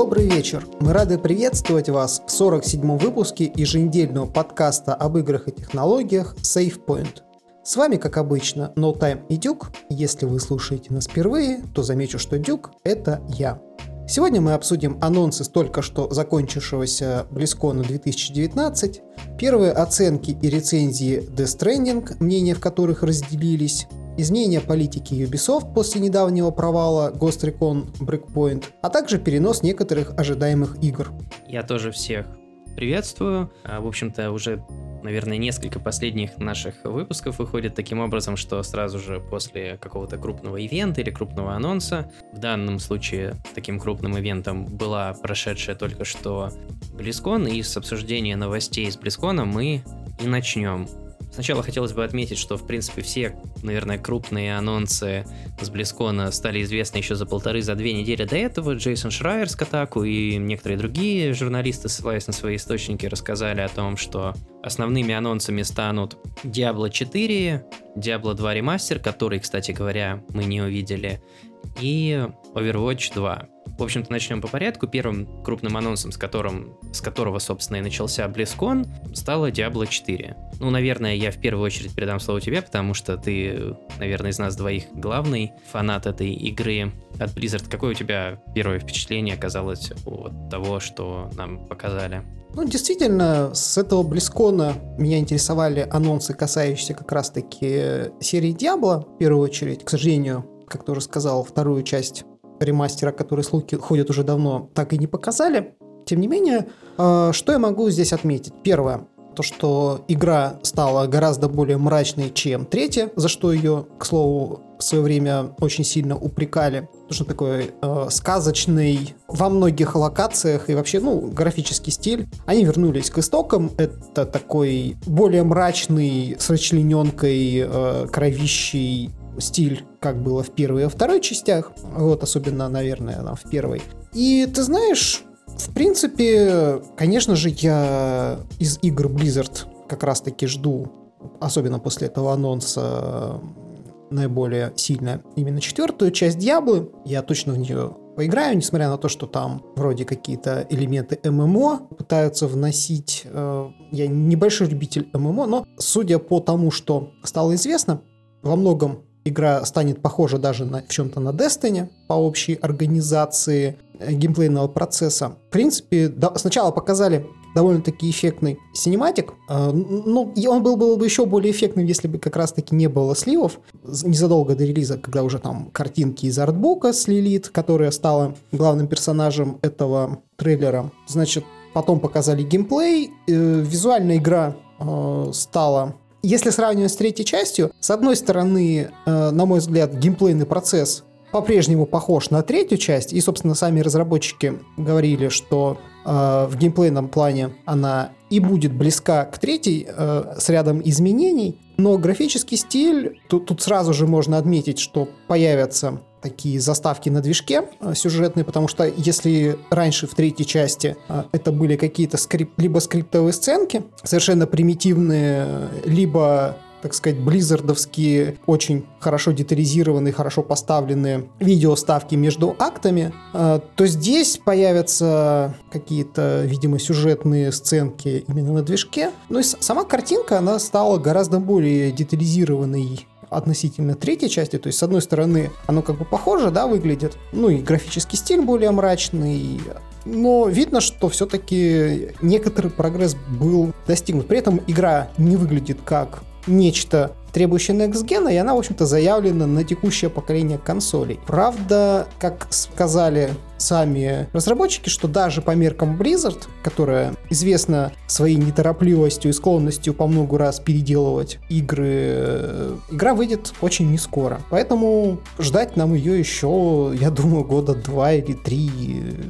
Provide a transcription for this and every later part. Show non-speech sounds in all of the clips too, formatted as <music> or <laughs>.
Добрый вечер! Мы рады приветствовать вас в 47-м выпуске еженедельного подкаста об играх и технологиях SafePoint. С вами, как обычно, No Time и Дюк. Если вы слушаете нас впервые, то замечу, что Дюк — это я. Сегодня мы обсудим анонсы только что закончившегося BlizzCon 2019, первые оценки и рецензии Death Stranding, мнения в которых разделились, изменение политики Ubisoft после недавнего провала Ghost Recon Breakpoint, а также перенос некоторых ожидаемых игр. Я тоже всех приветствую. А, в общем-то, уже наверное, несколько последних наших выпусков выходит таким образом, что сразу же после какого-то крупного ивента или крупного анонса, в данном случае таким крупным ивентом была прошедшая только что BlizzCon, и с обсуждения новостей с BlizzCon мы и начнем. Сначала хотелось бы отметить, что, в принципе, все, наверное, крупные анонсы с Близкона стали известны еще за полторы, за две недели до этого. Джейсон Шрайер с Катаку и некоторые другие журналисты, ссылаясь на свои источники, рассказали о том, что основными анонсами станут Diablo 4, Diablo 2 ремастер, который, кстати говоря, мы не увидели, и Overwatch 2. В общем-то, начнем по порядку. Первым крупным анонсом, с, которым, с которого, собственно, и начался BlizzCon, стала Diablo 4. Ну, наверное, я в первую очередь передам слово тебе, потому что ты, наверное, из нас двоих главный фанат этой игры от Blizzard. Какое у тебя первое впечатление оказалось от того, что нам показали? Ну, действительно, с этого Близкона меня интересовали анонсы, касающиеся как раз-таки серии Diablo, в первую очередь. К сожалению, как ты уже сказал, вторую часть ремастера, который слухи ходят уже давно, так и не показали. Тем не менее, э, что я могу здесь отметить? Первое, то, что игра стала гораздо более мрачной, чем третья, за что ее, к слову, в свое время очень сильно упрекали. Потому что такой э, сказочный во многих локациях и вообще, ну, графический стиль. Они вернулись к истокам. Это такой более мрачный, с расчлененкой, э, кровищей стиль, как было в первой и второй частях. Вот, особенно, наверное, в первой. И ты знаешь, в принципе, конечно же, я из игр Blizzard как раз-таки жду, особенно после этого анонса, наиболее сильно именно четвертую часть Диаблы. Я точно в нее поиграю, несмотря на то, что там вроде какие-то элементы ММО пытаются вносить. Э, я небольшой любитель ММО, но судя по тому, что стало известно, во многом игра станет похожа даже на, в чем-то на Destiny по общей организации э, геймплейного процесса. В принципе, да, сначала показали довольно-таки эффектный синематик. Э, ну, и он был, был бы еще более эффектным, если бы как раз-таки не было сливов. Незадолго до релиза, когда уже там картинки из артбука с Лилит, которая стала главным персонажем этого трейлера. Значит, потом показали геймплей. Э, визуальная игра стала если сравнивать с третьей частью, с одной стороны, э, на мой взгляд, геймплейный процесс по-прежнему похож на третью часть, и, собственно, сами разработчики говорили, что э, в геймплейном плане она и будет близка к третьей э, с рядом изменений, но графический стиль, тут, тут сразу же можно отметить, что появятся такие заставки на движке э, сюжетные, потому что если раньше в третьей части э, это были какие-то скрип, либо скриптовые сценки, совершенно примитивные, либо так сказать, близзардовские, очень хорошо детализированные, хорошо поставленные видеоставки между актами, э, то здесь появятся какие-то, видимо, сюжетные сценки именно на движке. Ну и сама картинка, она стала гораздо более детализированной относительно третьей части. То есть, с одной стороны, оно как бы похоже, да, выглядит. Ну и графический стиль более мрачный. Но видно, что все-таки некоторый прогресс был достигнут. При этом игра не выглядит как нечто требующее Next и она, в общем-то, заявлена на текущее поколение консолей. Правда, как сказали сами разработчики, что даже по меркам Blizzard, которая известна своей неторопливостью и склонностью по много раз переделывать игры, э, игра выйдет очень не скоро. Поэтому ждать нам ее еще, я думаю, года два или три э,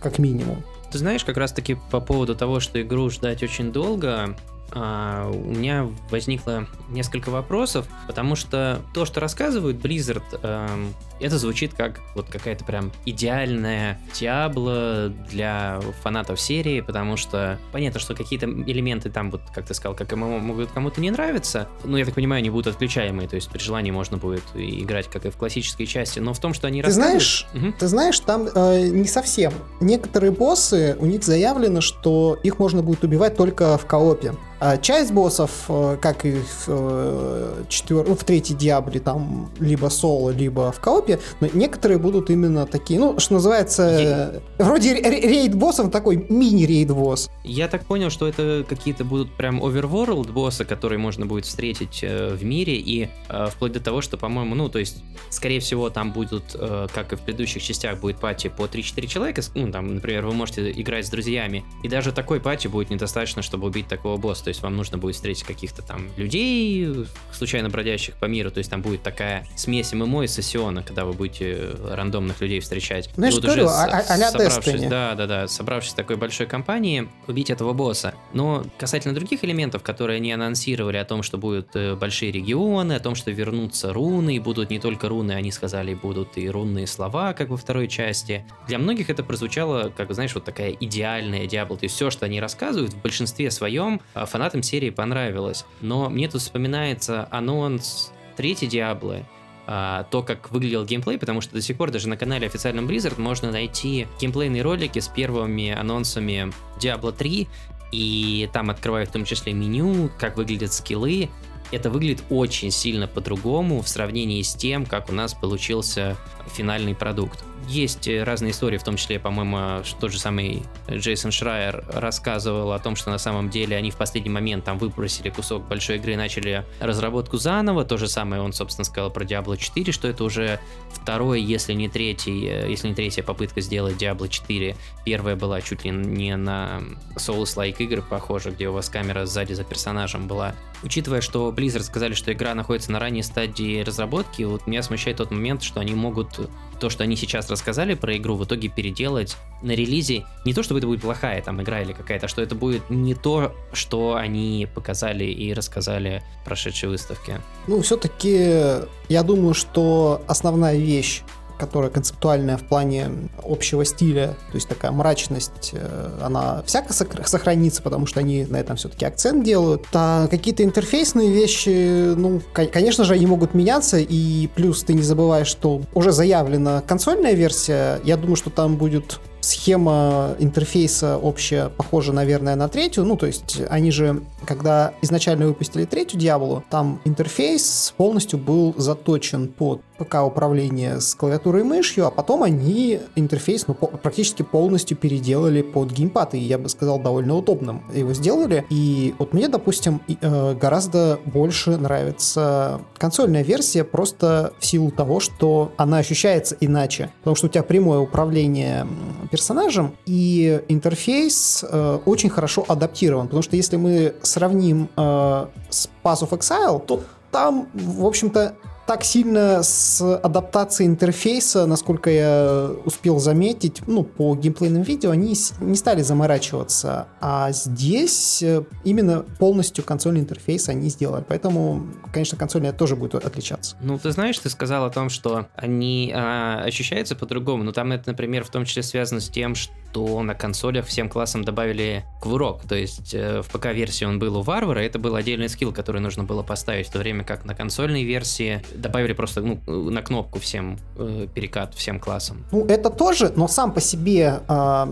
как минимум. Ты знаешь, как раз таки по поводу того, что игру ждать очень долго, а, у меня возникло несколько вопросов, потому что то, что рассказывают Blizzard, эм, это звучит как вот какая-то прям идеальная Диабло для фанатов серии, потому что понятно, что какие-то элементы там, вот как ты сказал, как ММО могут кому-то не нравиться, но я так понимаю, они будут отключаемые, то есть при желании можно будет играть как и в классической части, но в том, что они ты знаешь, угу. ты знаешь, там э, не совсем. Некоторые боссы, у них заявлено, что их можно будет убивать только в коопе. А часть боссов, э, как и в, э, четвер... ну, в третьей Диабле, там либо соло, либо в коопе, но некоторые будут именно такие, ну, что называется, Я... вроде рейд боссов, такой мини-рейд босс. Я так понял, что это какие-то будут прям оверворлд боссы, которые можно будет встретить э, в мире, и вплоть до того, что, по-моему, ну, то есть, скорее всего, там будут, как и в предыдущих частях, будет пати по 3-4 человека, ну, там, например, вы можете играть с друзьями, и даже такой пати будет недостаточно, чтобы убить такого босса, есть вам нужно будет встретить каких-то там людей, случайно бродящих по миру, то есть там будет такая смесь ММО и сессиона, когда вы будете рандомных людей встречать. Ну, я вот говорю, а, а, а собравшись, да, да, да, собравшись в такой большой компании, убить этого босса. Но касательно других элементов, которые они анонсировали о том, что будут э, большие регионы, о том, что вернутся руны, и будут не только руны, они сказали, будут и рунные слова, как во второй части. Для многих это прозвучало, как, знаешь, вот такая идеальная Диабло. То есть все, что они рассказывают, в большинстве своем фанаты фанатам серии понравилось. Но мне тут вспоминается анонс третьей Диаблы, а, то, как выглядел геймплей, потому что до сих пор даже на канале официальном Blizzard можно найти геймплейные ролики с первыми анонсами Diablo 3, и там открывают в том числе меню, как выглядят скиллы. Это выглядит очень сильно по-другому в сравнении с тем, как у нас получился финальный продукт. Есть э, разные истории, в том числе, по-моему, тот же самый Джейсон Шрайер рассказывал о том, что на самом деле они в последний момент там выбросили кусок большой игры и начали разработку заново. То же самое он, собственно, сказал про Diablo 4, что это уже второй, если не третий, э, если не третья попытка сделать Diablo 4. Первая была чуть ли не на Souls-like игры, похоже, где у вас камера сзади за персонажем была. Учитывая, что Blizzard сказали, что игра находится на ранней стадии разработки, вот меня смущает тот момент, что они могут то, что они сейчас рассказали про игру, в итоге переделать на релизе. Не то, чтобы это будет плохая там игра или какая-то, что это будет не то, что они показали и рассказали в прошедшей выставке. Ну, все-таки я думаю, что основная вещь которая концептуальная в плане общего стиля, то есть такая мрачность, э, она всяко сохранится, потому что они на этом все-таки акцент делают. А какие-то интерфейсные вещи, ну, конечно же, они могут меняться, и плюс ты не забываешь, что уже заявлена консольная версия, я думаю, что там будет схема интерфейса общая похожа, наверное, на третью. Ну, то есть они же, когда изначально выпустили третью Diablo, там интерфейс полностью был заточен под ПК управление с клавиатурой и мышью, а потом они интерфейс ну, по- практически полностью переделали под геймпад, и я бы сказал, довольно удобным его сделали. И вот мне, допустим, э, гораздо больше нравится консольная версия просто в силу того, что она ощущается иначе, потому что у тебя прямое управление персонажем, и интерфейс э, очень хорошо адаптирован, потому что если мы сравним э, с Pass of Exile, то там, в общем-то, так сильно с адаптацией интерфейса, насколько я успел заметить, ну, по геймплейным видео, они не стали заморачиваться. А здесь э, именно полностью консольный интерфейс они сделали. Поэтому, конечно, консольная тоже будет отличаться. Ну, ты знаешь, ты сказал о том, что они а, ощущаются по-другому, но там это, например, в том числе связано с тем, что на консолях всем классам добавили квурок. То есть э, в ПК-версии он был у варвара, это был отдельный скилл, который нужно было поставить, в то время как на консольной версии добавили просто ну, на кнопку всем э, перекат всем классам. Ну, это тоже, но сам по себе э,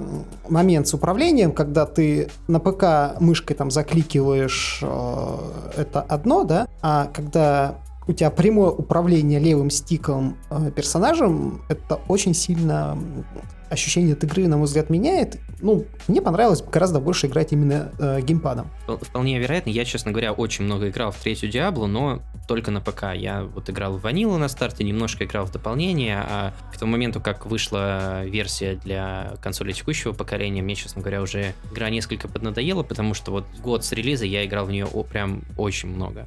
момент с управлением, когда ты на ПК мышкой там закликиваешь, э, это одно, да, а когда у тебя прямое управление левым стиком э, персонажем, это очень сильно ощущение от игры, на мой взгляд, меняет. Ну, мне понравилось гораздо больше играть именно э, геймпадом. Вполне вероятно. Я, честно говоря, очень много играл в третью Диаблу, но только на ПК. Я вот играл в Ванилу на старте, немножко играл в дополнение, а к тому моменту, как вышла версия для консоли текущего поколения, мне, честно говоря, уже игра несколько поднадоела, потому что вот год с релиза я играл в нее прям очень много.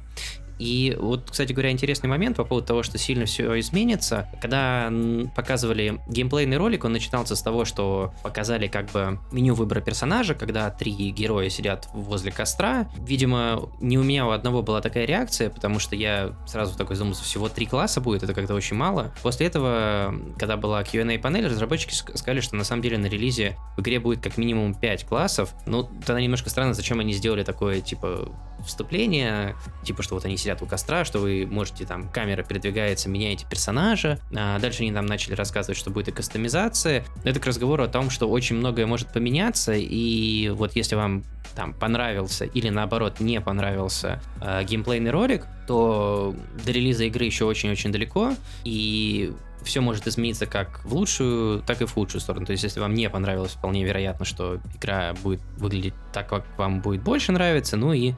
И вот, кстати говоря, интересный момент по поводу того, что сильно все изменится. Когда показывали геймплейный ролик, он начинался с того, что показали как бы меню выбора персонажа, когда три героя сидят возле костра. Видимо, не у меня у одного была такая реакция, потому что я сразу такой задумался, всего три класса будет, это как-то очень мало. После этого, когда была Q&A панель, разработчики сказали, что на самом деле на релизе в игре будет как минимум 5 классов. Ну, тогда немножко странно, зачем они сделали такое, типа, вступление, типа, что вот они сидят у костра, что вы можете там, камера передвигается, меняете персонажа. А дальше они там начали рассказывать, что будет и кастомизация. Это к разговору о том, что очень многое может поменяться, и вот если вам там понравился или наоборот не понравился э, геймплейный ролик, то до релиза игры еще очень-очень далеко, и все может измениться как в лучшую, так и в худшую сторону. То есть, если вам не понравилось, вполне вероятно, что игра будет выглядеть так, как вам будет больше нравиться, ну и,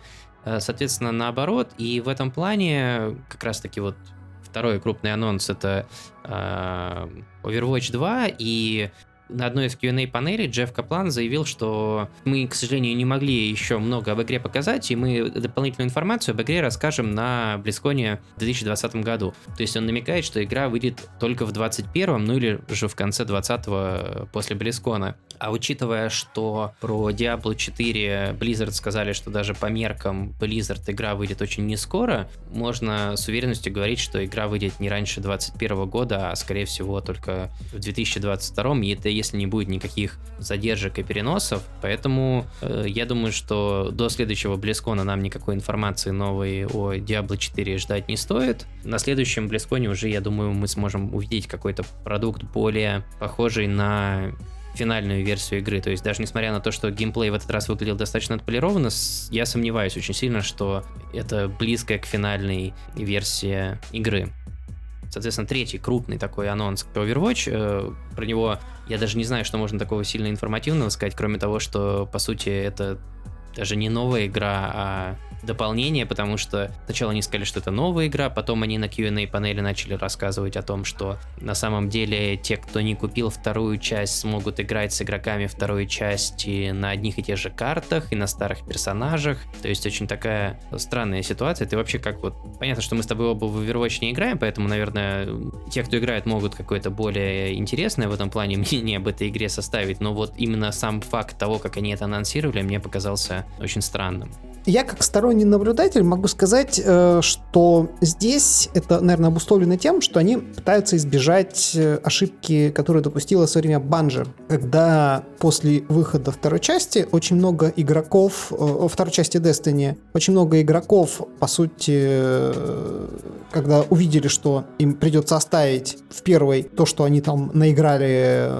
соответственно, наоборот. И в этом плане как раз-таки вот второй крупный анонс это э, Overwatch 2, и на одной из Q&A панелей Джефф Каплан заявил, что мы, к сожалению, не могли еще много об игре показать, и мы дополнительную информацию об игре расскажем на Близконе в 2020 году. То есть он намекает, что игра выйдет только в 2021, ну или же в конце 2020 после Близкона. А учитывая, что про Diablo 4 Blizzard сказали, что даже по меркам Blizzard игра выйдет очень не скоро, можно с уверенностью говорить, что игра выйдет не раньше 2021 года, а скорее всего только в 2022, и это если не будет никаких задержек и переносов. Поэтому э, я думаю, что до следующего Близкона нам никакой информации новой о Diablo 4 ждать не стоит. На следующем Близконе уже, я думаю, мы сможем увидеть какой-то продукт более похожий на финальную версию игры. То есть даже несмотря на то, что геймплей в этот раз выглядел достаточно отполированно, я сомневаюсь очень сильно, что это близкая к финальной версии игры. Соответственно, третий крупный такой анонс Overwatch. Э, про него я даже не знаю, что можно такого сильно информативного сказать, кроме того, что, по сути, это даже не новая игра, а дополнение, потому что сначала они сказали, что это новая игра, потом они на Q&A панели начали рассказывать о том, что на самом деле те, кто не купил вторую часть, смогут играть с игроками второй части на одних и тех же картах и на старых персонажах. То есть очень такая странная ситуация. Ты вообще как вот... Понятно, что мы с тобой оба в Overwatch не играем, поэтому, наверное, те, кто играет, могут какое-то более интересное в этом плане <laughs> мнение об этой игре составить, но вот именно сам факт того, как они это анонсировали, мне показался очень странным. Я как сторонний наблюдатель могу сказать, э, что здесь это, наверное, обусловлено тем, что они пытаются избежать э, ошибки, которые допустила в свое время Банжи, когда после выхода второй части очень много игроков, э, второй части Destiny, очень много игроков, по сути, когда увидели, что им придется оставить в первой то, что они там наиграли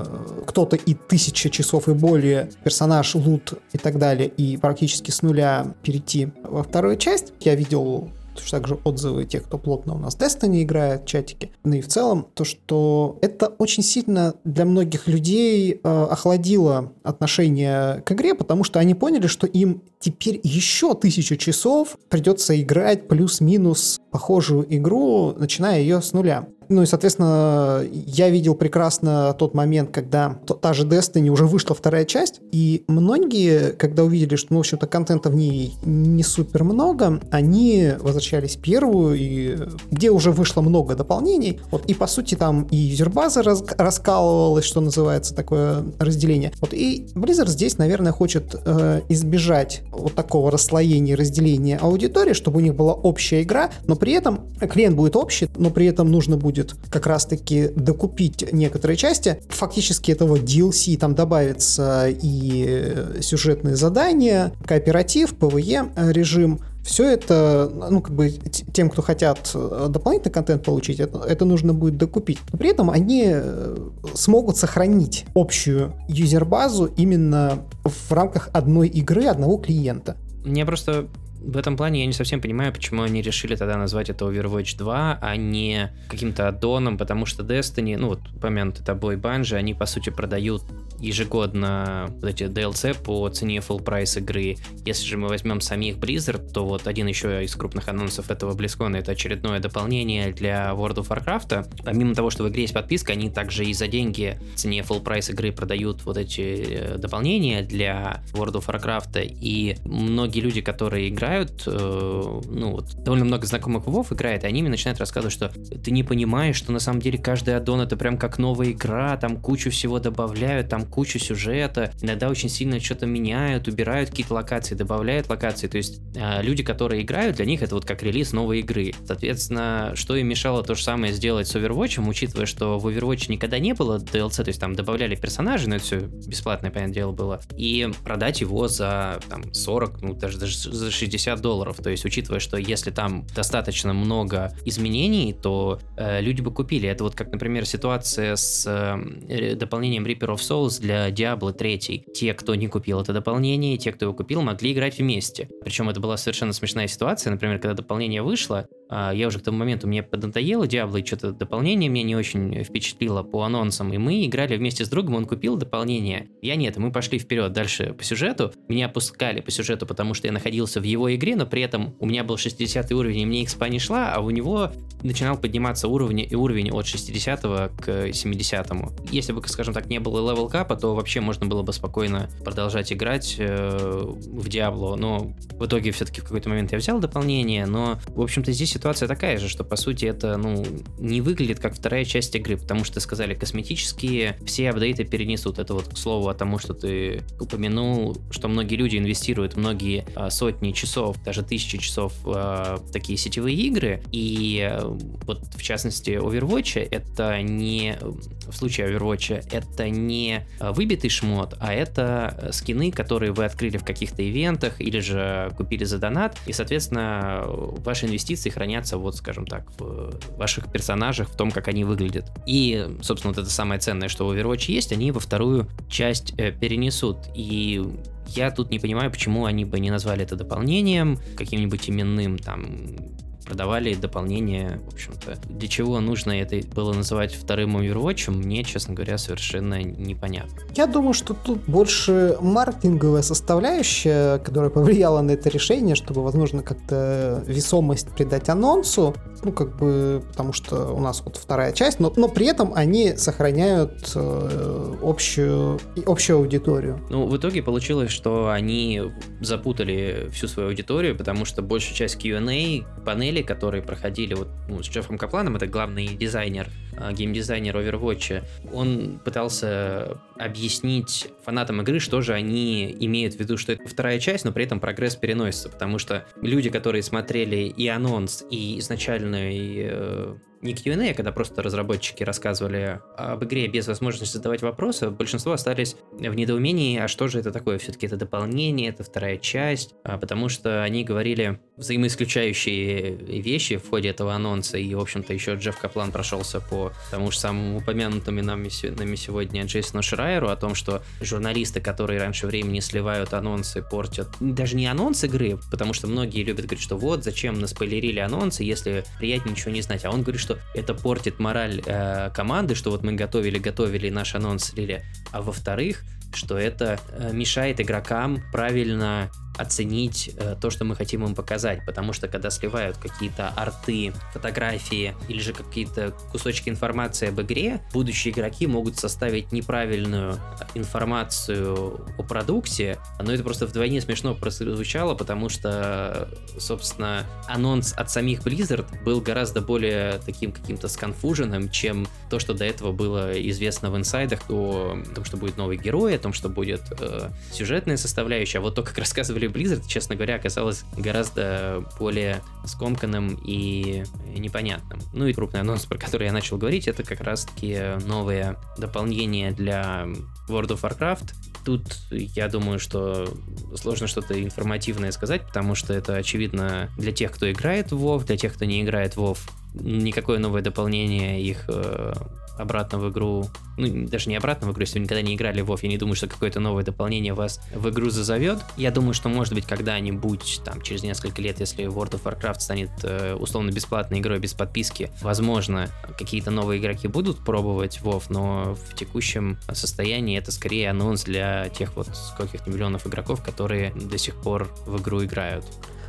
кто-то и тысяча часов и более, персонаж, лут и так далее, и практически с нуля перейти во вторую часть. Я видел также отзывы тех, кто плотно у нас Destiny играет в чатике. Ну и в целом, то, что это очень сильно для многих людей э, охладило отношение к игре, потому что они поняли, что им теперь еще тысячу часов придется играть плюс-минус похожую игру, начиная ее с нуля. Ну и, соответственно, я видел прекрасно тот момент, когда та же Destiny уже вышла вторая часть, и многие, когда увидели, что, ну, в общем-то, контента в ней не супер много, они возвращались в первую, и где уже вышло много дополнений, вот, и, по сути, там и юзербаза раз, раскалывалась, что называется, такое разделение. Вот, и Blizzard здесь, наверное, хочет э, избежать вот такого расслоения, разделения аудитории, чтобы у них была общая игра, но при этом клиент будет общий, но при этом нужно будет будет как раз-таки докупить некоторые части. Фактически этого DLC там добавится и сюжетные задания, кооператив, PvE режим, все это, ну, как бы, тем, кто хотят дополнительный контент получить, это, это нужно будет докупить. При этом они э, смогут сохранить общую юзер-базу именно в рамках одной игры, одного клиента. Мне просто в этом плане я не совсем понимаю, почему они решили тогда назвать это Overwatch 2, а не каким-то аддоном, потому что Destiny, ну вот упомянутый тобой Bungie, они по сути продают ежегодно вот эти DLC по цене full прайс игры. Если же мы возьмем самих Blizzard, то вот один еще из крупных анонсов этого BlizzCon это очередное дополнение для World of Warcraft. Помимо того, что в игре есть подписка, они также и за деньги в цене full прайс игры продают вот эти э, дополнения для World of Warcraft. И многие люди, которые играют, э, ну вот довольно много знакомых в WoW играет, и они мне начинают рассказывать, что ты не понимаешь, что на самом деле каждый аддон это прям как новая игра, там кучу всего добавляют, там кучу сюжета, иногда очень сильно что-то меняют, убирают какие-то локации, добавляют локации, то есть э, люди, которые играют, для них это вот как релиз новой игры. Соответственно, что им мешало то же самое сделать с Overwatch, учитывая, что в Overwatch никогда не было DLC, то есть там добавляли персонажей, но это все бесплатное, понятное дело, было, и продать его за там 40, ну даже, даже за 60 долларов, то есть учитывая, что если там достаточно много изменений, то э, люди бы купили. Это вот как, например, ситуация с э, дополнением Reaper of Souls для Diablo 3. Те, кто не купил это дополнение, те, кто его купил, могли играть вместе. Причем это была совершенно смешная ситуация. Например, когда дополнение вышло, э, я уже к тому моменту мне поднадоело Diablo, и что-то дополнение мне не очень впечатлило по анонсам, и мы играли вместе с другом, он купил дополнение, я нет, мы пошли вперед дальше по сюжету, меня пускали по сюжету, потому что я находился в его игре, но при этом у меня был 60 уровень, и мне экспа не шла, а у него начинал подниматься уровень, и уровень от 60 к 70. Если бы, скажем так, не было level cap а, то вообще можно было бы спокойно продолжать играть э, в Diablo, но в итоге все-таки в какой-то момент я взял дополнение, но, в общем-то, здесь ситуация такая же, что, по сути, это, ну, не выглядит как вторая часть игры, потому что, сказали, косметические все апдейты перенесут. Это вот к слову о тому, что ты упомянул, что многие люди инвестируют многие а, сотни часов, даже тысячи часов в такие сетевые игры, и а, вот в частности Overwatch это не в случае Overwatch это не выбитый шмот, а это скины, которые вы открыли в каких-то ивентах или же купили за донат, и соответственно ваши инвестиции хранятся вот, скажем так, в ваших персонажах, в том, как они выглядят. И, собственно, вот это самое ценное, что в Overwatch есть, они во вторую часть э, перенесут. И я тут не понимаю, почему они бы не назвали это дополнением, каким-нибудь именным там продавали дополнение, в общем-то. Для чего нужно это было называть вторым Overwatch, мне, честно говоря, совершенно непонятно. Я думаю, что тут больше маркетинговая составляющая, которая повлияла на это решение, чтобы, возможно, как-то весомость придать анонсу. Ну, как бы, потому что у нас вот вторая часть, но, но при этом они сохраняют э, общую, общую аудиторию. Ну, в итоге получилось, что они запутали всю свою аудиторию, потому что большая часть Q&A панели, которые проходили вот ну, с Джеффом Капланом, это главный дизайнер, э, геймдизайнер Overwatch, он пытался объяснить фанатам игры, что же они имеют в виду, что это вторая часть, но при этом прогресс переносится, потому что люди, которые смотрели и анонс, и изначальный э, не Q&A, а когда просто разработчики рассказывали об игре без возможности задавать вопросы, большинство остались в недоумении, а что же это такое? Все-таки это дополнение, это вторая часть, а потому что они говорили взаимоисключающие вещи в ходе этого анонса, и, в общем-то, еще Джефф Каплан прошелся по тому же самому упомянутому нами, нами сегодня Джейсону Шрайеру о том, что журналисты, которые раньше времени сливают анонсы, портят даже не анонс игры, потому что многие любят говорить, что вот, зачем наспойлерили анонсы, если приятнее ничего не знать, а он говорит, что это портит мораль э, команды, что вот мы готовили, готовили наш анонс слили, а во-вторых, что это э, мешает игрокам правильно оценить э, то, что мы хотим им показать, потому что когда сливают какие-то арты, фотографии или же какие-то кусочки информации об игре, будущие игроки могут составить неправильную информацию о продукте, но это просто вдвойне смешно прозвучало, потому что, собственно, анонс от самих Blizzard был гораздо более таким каким-то сконфуженным, чем то, что до этого было известно в инсайдах о том, что будет новый герой, о том, что будет э, сюжетная составляющая, а вот то, как <laughs> рассказывали история Blizzard, честно говоря, оказалась гораздо более скомканным и непонятным. Ну и крупный анонс, про который я начал говорить, это как раз-таки новое дополнение для World of Warcraft. Тут я думаю, что сложно что-то информативное сказать, потому что это очевидно для тех, кто играет в WoW, для тех, кто не играет в WoW, никакое новое дополнение их э, обратно в игру, ну, даже не обратно в игру, если вы никогда не играли в WoW, я не думаю, что какое-то новое дополнение вас в игру зазовет. Я думаю, что, может быть, когда-нибудь, там, через несколько лет, если World of Warcraft станет э, условно бесплатной игрой без подписки, возможно, какие-то новые игроки будут пробовать WoW, но в текущем состоянии это скорее анонс для тех вот скольких миллионов игроков, которые до сих пор в игру играют.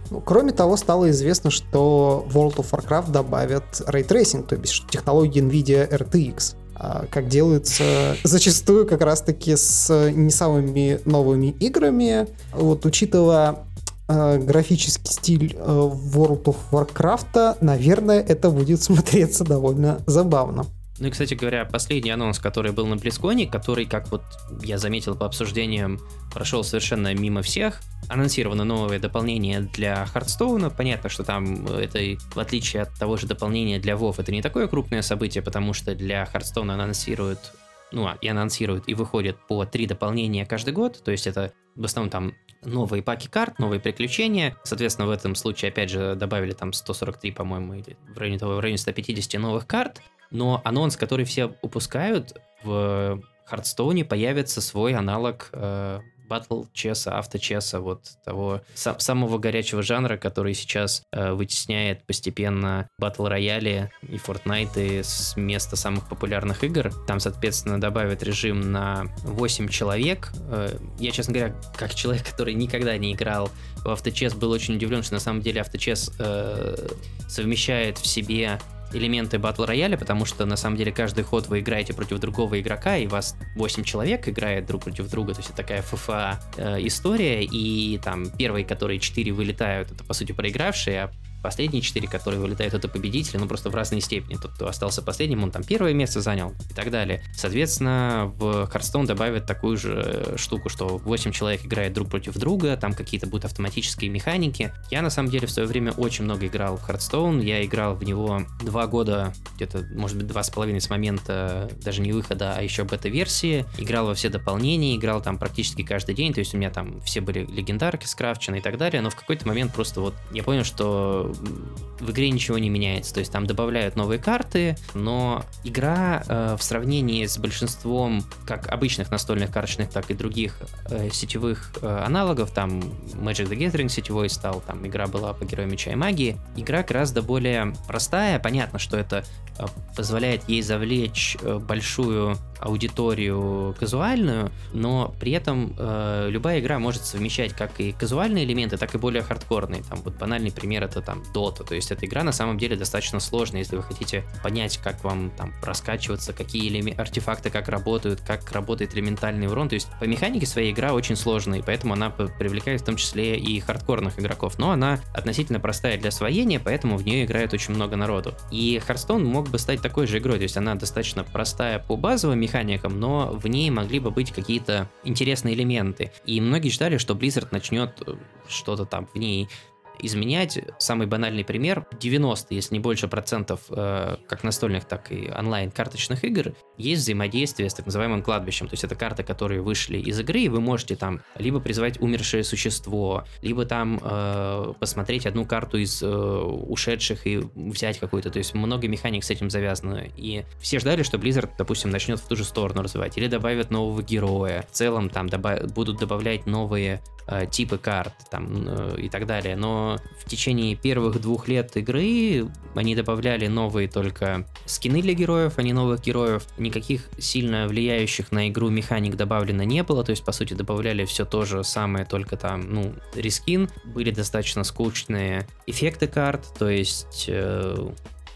Ну, кроме того, стало известно, что World of Warcraft добавят ray tracing, то есть технологии NVIDIA RTX а, как делается <laughs> зачастую как раз-таки с не самыми новыми играми. Вот учитывая э, графический стиль э, World of Warcraft, наверное, это будет <laughs> смотреться довольно забавно. Ну и, кстати говоря, последний анонс, который был на BlizzCon е, который, как вот я заметил по обсуждениям, прошел совершенно мимо всех. Анонсировано новое дополнение для Hearthstone а. Понятно, что там это, в отличие от того же дополнения для WoW, это не такое крупное событие, потому что для Hearthstone а анонсируют ну, а, и анонсируют, и выходят по три дополнения каждый год, то есть это в основном там новые паки карт, новые приключения. Соответственно, в этом случае, опять же, добавили там 143, по-моему, или в районе того, в районе 150 новых карт. Но анонс, который все упускают, в Хардстоуне появится свой аналог э, батл чеса, авточеса, вот того сам, самого горячего жанра, который сейчас э, вытесняет постепенно батл рояли и Fortnite с места самых популярных игр. Там, соответственно, добавят режим на 8 человек. Э, я, честно говоря, как человек, который никогда не играл в авточес, был очень удивлен, что на самом деле авточес э, совмещает в себе элементы батл рояля, потому что на самом деле каждый ход вы играете против другого игрока, и вас 8 человек играет друг против друга, то есть это такая ФФА э, история, и там первые, которые 4 вылетают, это по сути проигравшие, а Последние четыре, которые вылетают, это победители, ну просто в разной степени. Тот, кто остался последним, он там первое место занял и так далее. Соответственно, в Hearthstone добавят такую же штуку, что 8 человек играет друг против друга, там какие-то будут автоматические механики. Я на самом деле в свое время очень много играл в Hearthstone, я играл в него два года, где-то, может быть, два с половиной с момента даже не выхода, а еще бета-версии. Играл во все дополнения, играл там практически каждый день, то есть у меня там все были легендарки скрафчены и так далее, но в какой-то момент просто вот я понял, что в игре ничего не меняется. То есть там добавляют новые карты, но игра э, в сравнении с большинством как обычных настольных карточных, так и других э, сетевых э, аналогов, там Magic the Gathering сетевой стал, там игра была по Герою Меча и Магии, игра гораздо более простая. Понятно, что это э, позволяет ей завлечь э, большую аудиторию казуальную, но при этом э, любая игра может совмещать как и казуальные элементы, так и более хардкорные. Там вот банальный пример это там Dota, то есть эта игра на самом деле достаточно сложная, если вы хотите понять, как вам там раскачиваться, какие элементы, артефакты как работают, как работает элементальный урон, то есть по механике своей игра очень сложная, и поэтому она привлекает в том числе и хардкорных игроков, но она относительно простая для освоения, поэтому в нее играет очень много народу. И Hearthstone мог бы стать такой же игрой, то есть она достаточно простая по базовым механикам, но в ней могли бы быть какие-то интересные элементы. И многие ждали, что Blizzard начнет э, что-то там в ней изменять. Самый банальный пример, 90, если не больше процентов, э, как настольных, так и онлайн карточных игр, есть взаимодействие с так называемым кладбищем. То есть это карты, которые вышли из игры, и вы можете там либо призвать умершее существо, либо там э, посмотреть одну карту из э, ушедших и взять какую-то. То есть много механик с этим завязано. И все ждали, что Blizzard, допустим, начнет в ту же сторону развивать. Или добавят нового героя. В целом там добав- будут добавлять новые э, типы карт там, э, и так далее. Но в течение первых двух лет игры они добавляли новые только скины для героев, а не новых героев. Никаких сильно влияющих на игру механик добавлено не было. То есть, по сути, добавляли все то же самое, только там, ну, рескин. Были достаточно скучные эффекты карт, то есть э,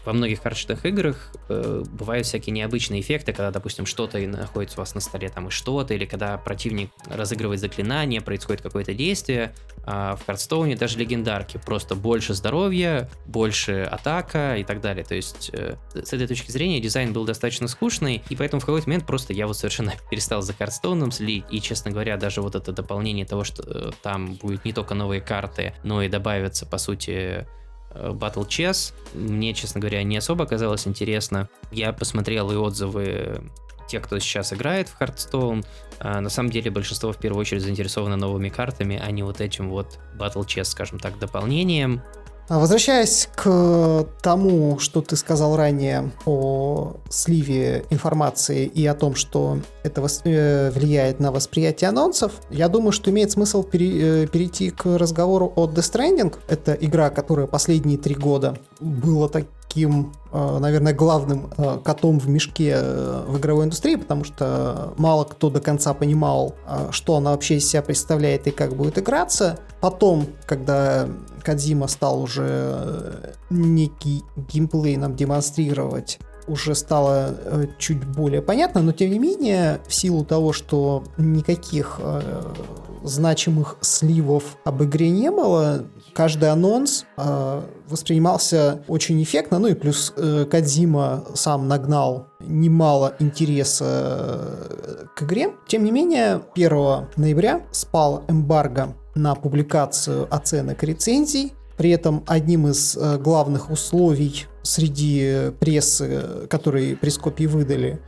во многих карточных играх э, бывают всякие необычные эффекты, когда, допустим, что-то находится у вас на столе там и что-то, или когда противник разыгрывает заклинание, происходит какое-то действие. А в Hearthstone е даже легендарки просто больше здоровья, больше атака и так далее. То есть э, с этой точки зрения дизайн был достаточно скучный, и поэтому в какой-то момент просто я вот совершенно <laughs> перестал за Hearthstone ом следить, и, честно говоря, даже вот это дополнение того, что э, там будет не только новые карты, но и добавятся, по сути, Battle Chess. Мне, честно говоря, не особо оказалось интересно. Я посмотрел и отзывы тех, кто сейчас играет в Hearthstone. А на самом деле большинство в первую очередь заинтересовано новыми картами, а не вот этим вот Battle Chess, скажем так, дополнением. А возвращаясь к тому, что ты сказал ранее о сливе информации и о том, что это э, влияет на восприятие анонсов, я думаю, что имеет смысл пере- э, перейти к разговору о Death Stranding. Это игра, которая последние три года была так, таким, э, наверное, главным котом в мешке в игровой индустрии, потому что мало кто до конца понимал, что она вообще из себя представляет и как будет играться. Потом, когда Кадзима стал уже некий геймплей нам демонстрировать, уже стало чуть более понятно, но тем не менее, в силу того, что никаких значимых сливов об игре не было, каждый анонс э, воспринимался очень эффектно, ну и плюс э, Кадзима сам нагнал немало интереса э, к игре. Тем не менее, 1 ноября спал эмбарго на публикацию оценок рецензий. При этом одним из э, главных условий среди прессы, которые прескопии выдали,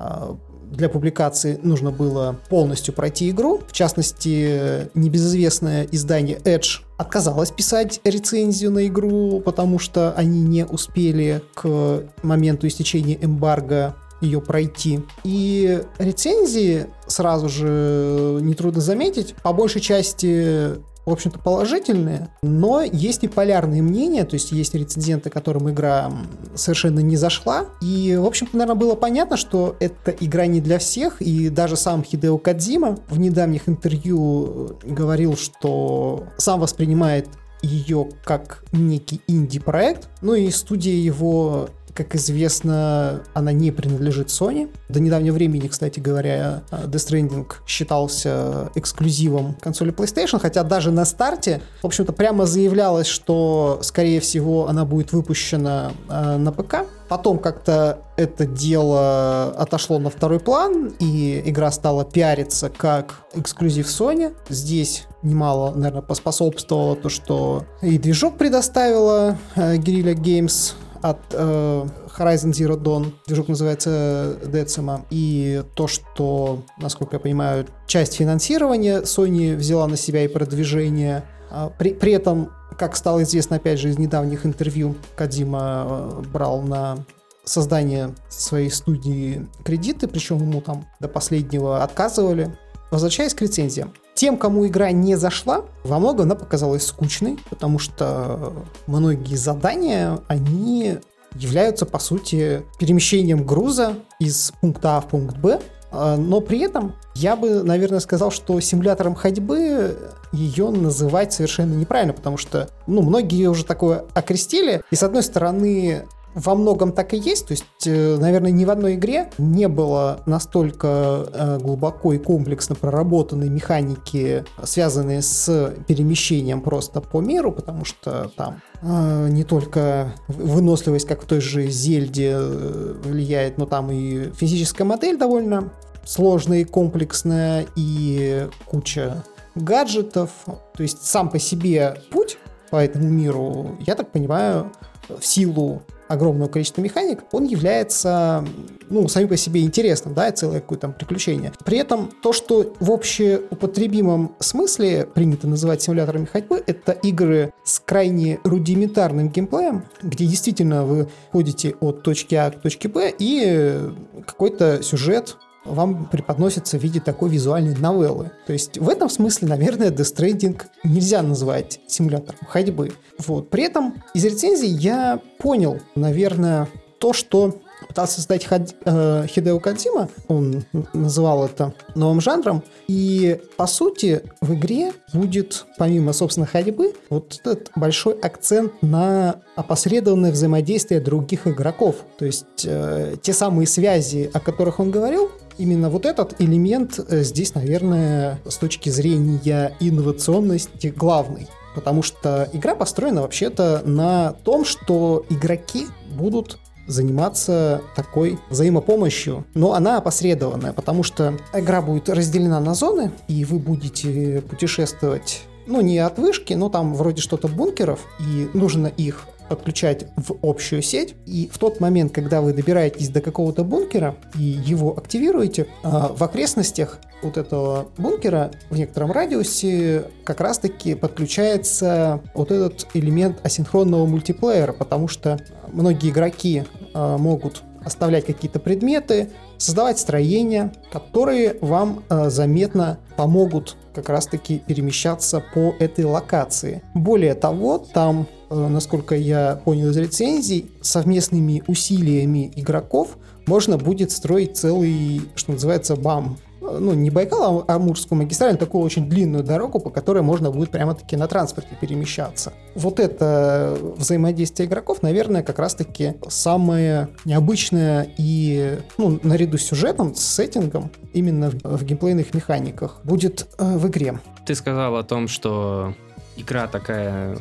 э, для публикации нужно было полностью пройти игру. В частности, небезызвестное издание Edge отказалось писать рецензию на игру, потому что они не успели к моменту истечения эмбарго ее пройти. И рецензии, сразу же нетрудно заметить, по большей части в общем-то, положительные, но есть и полярные мнения, то есть есть рецензенты, которым игра совершенно не зашла, и, в общем-то, наверное, было понятно, что эта игра не для всех, и даже сам Хидео Кадзима в недавних интервью говорил, что сам воспринимает ее как некий инди-проект, ну и студия его как известно, она не принадлежит Sony. До недавнего времени, кстати говоря, Death Stranding считался эксклюзивом консоли PlayStation, хотя даже на старте, в общем-то, прямо заявлялось, что, скорее всего, она будет выпущена э, на ПК. Потом как-то это дело отошло на второй план, и игра стала пиариться как эксклюзив Sony. Здесь немало, наверное, поспособствовало то, что и движок предоставила э, Guerrilla Games, от э, Horizon Zero Dawn, движок называется Decima, и то, что, насколько я понимаю, часть финансирования Sony взяла на себя и продвижение. А при, при этом, как стало известно, опять же, из недавних интервью, Кадима э, брал на создание своей студии кредиты, причем ему там до последнего отказывали. Возвращаясь к рецензиям. Тем, кому игра не зашла, во многом она показалась скучной, потому что многие задания, они являются, по сути, перемещением груза из пункта А в пункт Б, а, но при этом я бы, наверное, сказал, что симулятором ходьбы ее называть совершенно неправильно, потому что, ну, многие уже такое окрестили, и с одной стороны, во многом так и есть. То есть, э, наверное, ни в одной игре не было настолько э, глубоко и комплексно проработанной механики, связанные с перемещением просто по миру, потому что там э, не только выносливость, как в той же Зельде, влияет, но там и физическая модель довольно сложная и комплексная, и куча гаджетов. То есть сам по себе путь по этому миру, я так понимаю, в силу огромного количества механик, он является, ну, самим по себе интересным, да, целое какое-то там приключение. При этом то, что в общеупотребимом смысле принято называть симуляторами ходьбы, это игры с крайне рудиментарным геймплеем, где действительно вы ходите от точки А к точке Б и какой-то сюжет вам преподносится в виде такой визуальной новеллы. То есть в этом смысле, наверное, Death Stranding нельзя называть симулятором ходьбы. Вот. При этом из рецензий я понял, наверное, то, что пытался создать Хад... э, Хидео Кадзима, он называл это новым жанром, и по сути в игре будет, помимо, собственно, ходьбы, вот этот большой акцент на опосредованное взаимодействие других игроков. То есть э, те самые связи, о которых он говорил, именно вот этот элемент э, здесь, наверное, с точки зрения инновационности главный. Потому что игра построена вообще-то на том, что игроки будут заниматься такой взаимопомощью, но она опосредованная, потому что игра будет разделена на зоны, и вы будете путешествовать ну, не от вышки, но там вроде что-то бункеров, и нужно их подключать в общую сеть. И в тот момент, когда вы добираетесь до какого-то бункера и его активируете, а, в окрестностях вот этого бункера в некотором радиусе как раз-таки подключается вот этот элемент асинхронного мультиплеера, потому что многие игроки а, могут оставлять какие-то предметы, создавать строения, которые вам э, заметно помогут как раз-таки перемещаться по этой локации. Более того, там, насколько я понял из рецензий, совместными усилиями игроков можно будет строить целый, что называется, бам, ну, не Байкал, а Амурскую магистраль, такую очень длинную дорогу, по которой можно будет прямо-таки на транспорте перемещаться. Вот это взаимодействие игроков, наверное, как раз-таки самое необычное и, ну, наряду с сюжетом, с сеттингом, именно в, в геймплейных механиках будет э, в игре. Ты сказал о том, что игра такая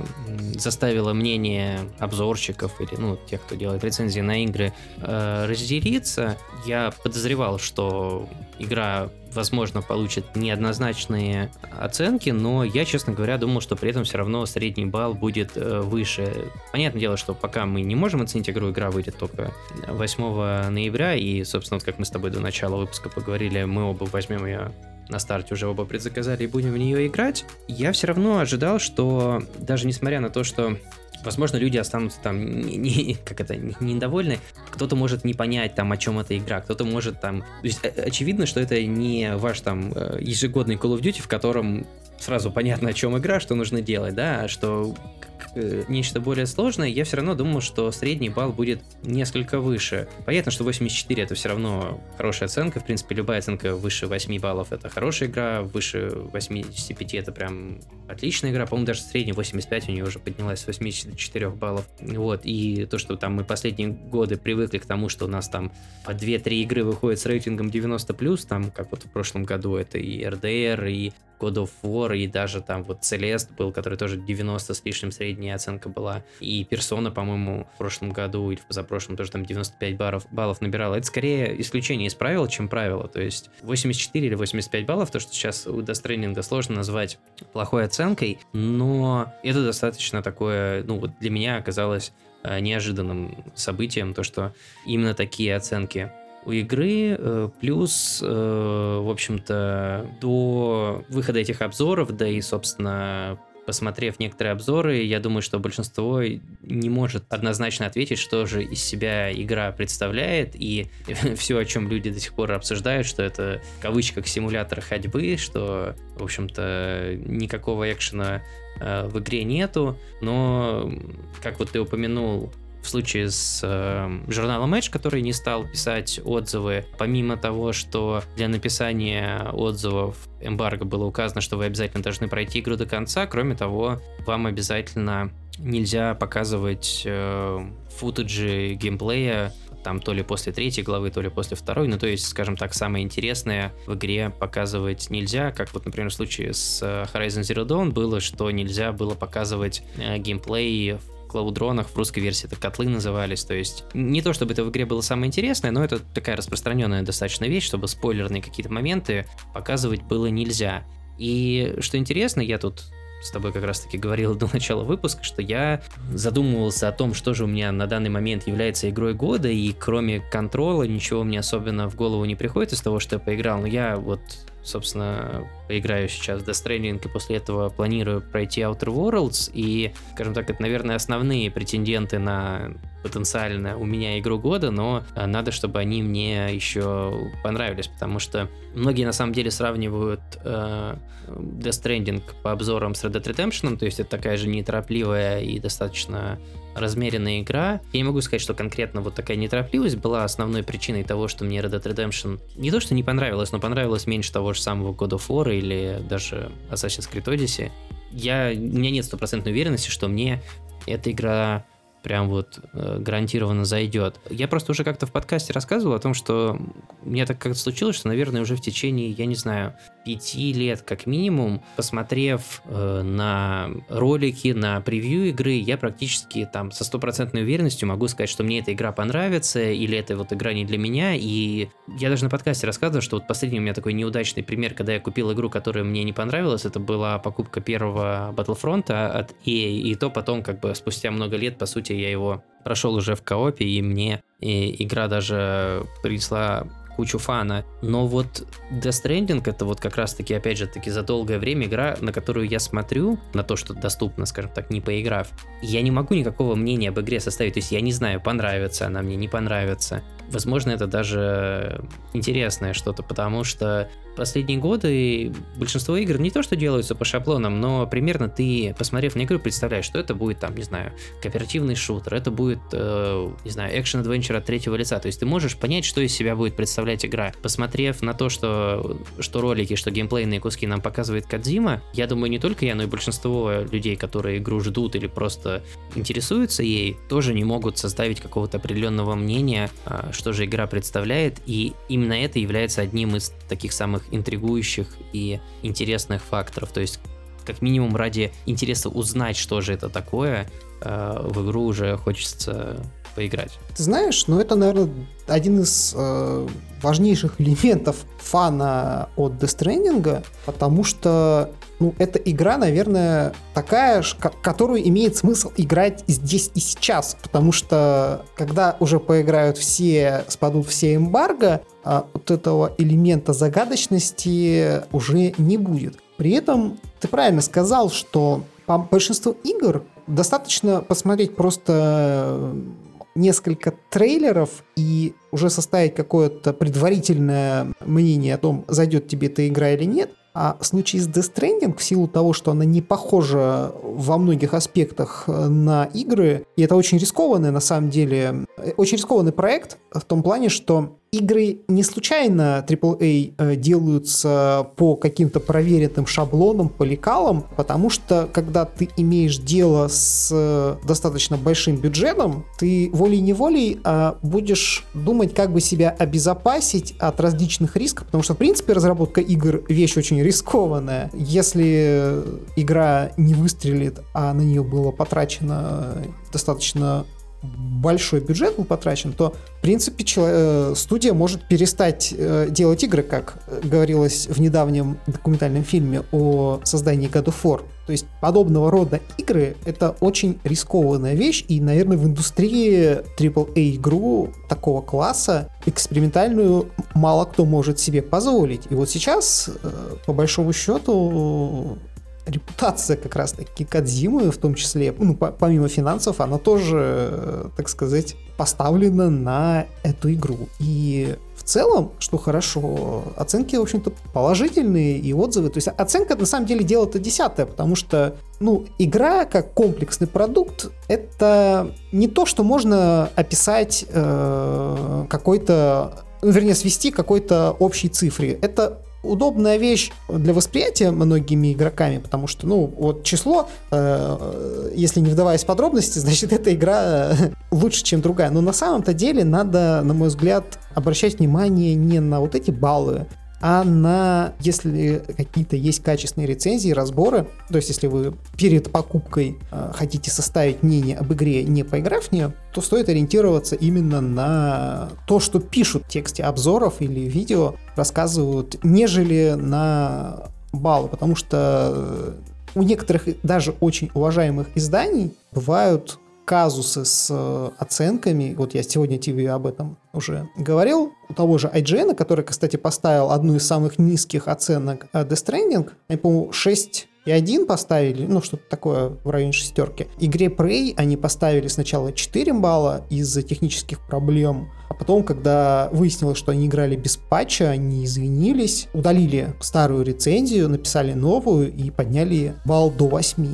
заставила мнение обзорщиков или ну, тех, кто делает рецензии на игры, э, разделиться. Я подозревал, что игра, возможно, получит неоднозначные оценки, но я, честно говоря, думал, что при этом все равно средний балл будет э, выше. Понятное дело, что пока мы не можем оценить игру, игра выйдет только 8 ноября, и, собственно, вот как мы с тобой до начала выпуска поговорили, мы оба возьмем ее на старте уже оба предзаказали и будем в нее играть, я все равно ожидал, что даже несмотря на то, что Возможно, люди останутся там не, не, как это, недовольны. Кто-то может не понять, там, о чем эта игра. Кто-то может там... То есть, э, очевидно, что это не ваш там э, ежегодный Call of Duty, в котором сразу понятно, о чем игра, что нужно делать, да, а что нечто более сложное, я все равно думал, что средний балл будет несколько выше. Понятно, что 84 это все равно хорошая оценка. В принципе, любая оценка выше 8 баллов это хорошая игра, выше 85 это прям отличная игра. По-моему, даже средний 85 у нее уже поднялась с 84 баллов. Вот, и то, что там мы последние годы привыкли к тому, что у нас там по 2-3 игры выходят с рейтингом 90+, там, как вот в прошлом году, это и RDR, и God of War, и даже там вот Celeste был, который тоже 90 с лишним средняя оценка была, и Persona, по-моему, в прошлом году или позапрошлом тоже там 95 баллов, баллов набирала. Это скорее исключение из правил, чем правило. То есть 84 или 85 баллов, то, что сейчас у Stranding сложно назвать плохой оценкой, но это достаточно такое, ну вот для меня оказалось э, неожиданным событием, то, что именно такие оценки у игры, э, плюс, э, в общем-то, до выхода этих обзоров, да и, собственно, посмотрев некоторые обзоры, я думаю, что большинство не может однозначно ответить, что же из себя игра представляет, и <laughs> все, о чем люди до сих пор обсуждают, что это в кавычках симулятор ходьбы, что, в общем-то, никакого экшена э, в игре нету, но, как вот ты упомянул, в случае с э, журналом Edge, который не стал писать отзывы, помимо того, что для написания отзывов эмбарго было указано, что вы обязательно должны пройти игру до конца, кроме того, вам обязательно нельзя показывать э, футажи геймплея там то ли после третьей главы, то ли после второй, ну то есть, скажем так, самое интересное в игре показывать нельзя, как вот, например, в случае с э, Horizon Zero Dawn было, что нельзя было показывать э, геймплей клаудронах, в русской версии это котлы назывались, то есть не то, чтобы это в игре было самое интересное, но это такая распространенная достаточно вещь, чтобы спойлерные какие-то моменты показывать было нельзя. И что интересно, я тут с тобой как раз-таки говорил <laughs> до начала выпуска, что я задумывался о том, что же у меня на данный момент является игрой года, и кроме контрола ничего мне особенно в голову не приходит из того, что я поиграл. Но я вот собственно, поиграю сейчас в Death Stranding, и после этого планирую пройти Outer Worlds, и, скажем так, это, наверное, основные претенденты на потенциально у меня игру года, но э, надо, чтобы они мне еще понравились, потому что многие на самом деле сравнивают э, Death Stranding по обзорам с Red Dead Redemption, то есть это такая же неторопливая и достаточно размеренная игра. Я не могу сказать, что конкретно вот такая неторопливость была основной причиной того, что мне Red Dead Redemption не то, что не понравилось, но понравилось меньше того же самого God of War или даже Assassin's Creed Odyssey. Я, у меня нет стопроцентной уверенности, что мне эта игра прям вот э, гарантированно зайдет. Я просто уже как-то в подкасте рассказывал о том, что мне так как-то случилось, что, наверное, уже в течение, я не знаю, пяти лет как минимум, посмотрев э, на ролики, на превью игры, я практически там со стопроцентной уверенностью могу сказать, что мне эта игра понравится, или эта вот игра не для меня, и я даже на подкасте рассказывал, что вот последний у меня такой неудачный пример, когда я купил игру, которая мне не понравилась, это была покупка первого Battlefront от EA, и то потом как бы спустя много лет, по сути, я его прошел уже в коопе, и мне и игра даже принесла кучу фана. Но вот Death Stranding это вот как раз таки, опять же таки, за долгое время игра, на которую я смотрю, на то, что доступно, скажем так, не поиграв, я не могу никакого мнения об игре составить. То есть я не знаю, понравится она мне, не понравится. Возможно, это даже интересное что-то, потому что последние годы большинство игр не то, что делаются по шаблонам, но примерно ты, посмотрев на игру, представляешь, что это будет там, не знаю, кооперативный шутер, это будет, э, не знаю, экшен-адвенчер от третьего лица. То есть ты можешь понять, что из себя будет представлять игра. Посмотрев на то, что, что ролики, что геймплейные куски нам показывает Кадзима, я думаю, не только я, но и большинство людей, которые игру ждут или просто интересуются ей, тоже не могут составить какого-то определенного мнения, э, что же игра представляет, и именно это является одним из таких самых интригующих и интересных факторов. То есть, как минимум, ради интереса узнать, что же это такое, э, в игру уже хочется поиграть. Ты знаешь, ну это, наверное, один из э, важнейших <laughs> элементов фана от Death Stranding, потому что ну, эта игра, наверное, такая, которую имеет смысл играть здесь и сейчас, потому что когда уже поиграют все, спадут все эмбарго, а вот этого элемента загадочности уже не будет. При этом ты правильно сказал, что по большинству игр достаточно посмотреть просто несколько трейлеров и уже составить какое-то предварительное мнение о том, зайдет тебе эта игра или нет. А в случае с Death Stranding, в силу того, что она не похожа во многих аспектах на игры, и это очень рискованный, на самом деле, э, очень рискованный проект в том плане, что игры не случайно AAA э, делаются по каким-то проверенным шаблонам, по лекалам, потому что когда ты имеешь дело с э, достаточно большим бюджетом, ты волей-неволей а, будешь думать, как бы себя обезопасить от различных рисков, потому что, в принципе, разработка игр — вещь очень рискованная. Если игра не выстрелит, а на нее было потрачено достаточно большой бюджет был потрачен, то, в принципе, э, студия может перестать э, делать игры, как говорилось в недавнем документальном фильме о создании God of War. То есть подобного рода игры — это очень рискованная вещь, и, наверное, в индустрии AAA-игру такого класса экспериментальную мало кто может себе позволить. И вот сейчас, э, по большому счету, репутация как раз-таки Кадзимы, в том числе, ну, помимо финансов, она тоже, так сказать, поставлена на эту игру. И в целом, что хорошо, оценки, в общем-то, положительные и отзывы. То есть оценка, на самом деле, дело-то десятое, потому что, ну, игра как комплексный продукт, это не то, что можно описать э, какой-то, вернее, свести какой-то общей цифре. Это удобная вещь для восприятия многими игроками, потому что, ну, вот число, э, если не вдаваясь в подробности, <laughs> значит, эта игра э, лучше, чем другая. Но на самом-то деле надо, на мой взгляд, обращать внимание не на вот эти баллы, а на, если какие-то есть качественные рецензии, разборы, то есть если вы перед покупкой э, хотите составить мнение об игре, не поиграв в нее, то стоит ориентироваться именно на то, что пишут в тексте обзоров или видео, рассказывают, нежели на баллы, потому что у некоторых даже очень уважаемых изданий бывают казусы с э, оценками. Вот я сегодня тебе об этом уже говорил. У того же IGN, который, кстати, поставил одну из самых низких оценок э, Death Stranding, они, по-моему, 6 и один поставили, ну, что-то такое в районе шестерки. Игре Prey они поставили сначала 4 балла из-за технических проблем, а потом, когда выяснилось, что они играли без патча, они извинились, удалили старую рецензию, написали новую и подняли балл до 8.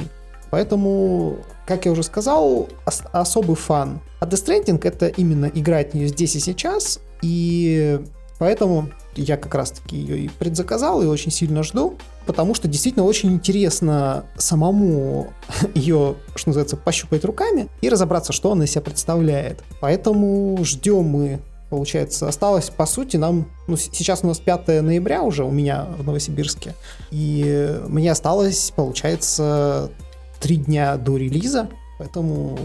Поэтому, как я уже сказал, ос- особый фан. А Death Stranding это именно играть в нее здесь и сейчас, и поэтому я как раз-таки ее и предзаказал, и очень сильно жду, потому что действительно очень интересно самому <laughs> ее, что называется, пощупать руками и разобраться, что она из себя представляет. Поэтому ждем мы Получается, осталось, по сути, нам... Ну, сейчас у нас 5 ноября уже у меня в Новосибирске. И мне осталось, получается, три дня до релиза. Поэтому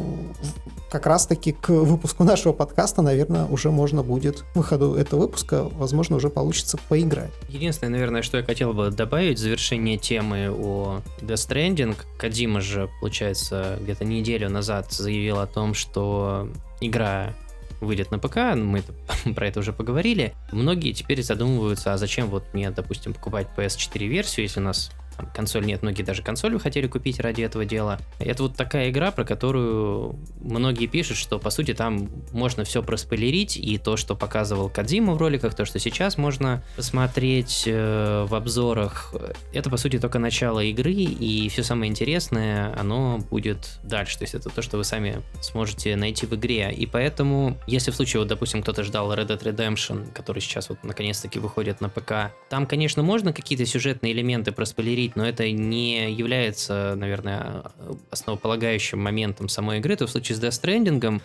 как раз-таки к выпуску нашего подкаста, наверное, уже можно будет, выходу этого выпуска, возможно, уже получится поиграть. Единственное, наверное, что я хотел бы добавить завершение темы о Death Stranding. Кадима же, получается, где-то неделю назад заявил о том, что игра выйдет на ПК, мы <laughs> про это уже поговорили. Многие теперь задумываются, а зачем вот мне, допустим, покупать PS4 версию, если у нас там, консоль нет, многие даже консоль хотели купить ради этого дела. Это вот такая игра, про которую многие пишут, что по сути там можно все проспойлерить, и то, что показывал Кадзима в роликах, то, что сейчас можно посмотреть э, в обзорах, это по сути только начало игры, и все самое интересное, оно будет дальше. То есть это то, что вы сами сможете найти в игре. И поэтому, если в случае, вот, допустим, кто-то ждал Red Dead Redemption, который сейчас вот наконец-таки выходит на ПК, там, конечно, можно какие-то сюжетные элементы проспойлерить, говорить, но это не является, наверное, основополагающим моментом самой игры. То в случае с Death Stranding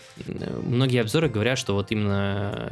многие обзоры говорят, что вот именно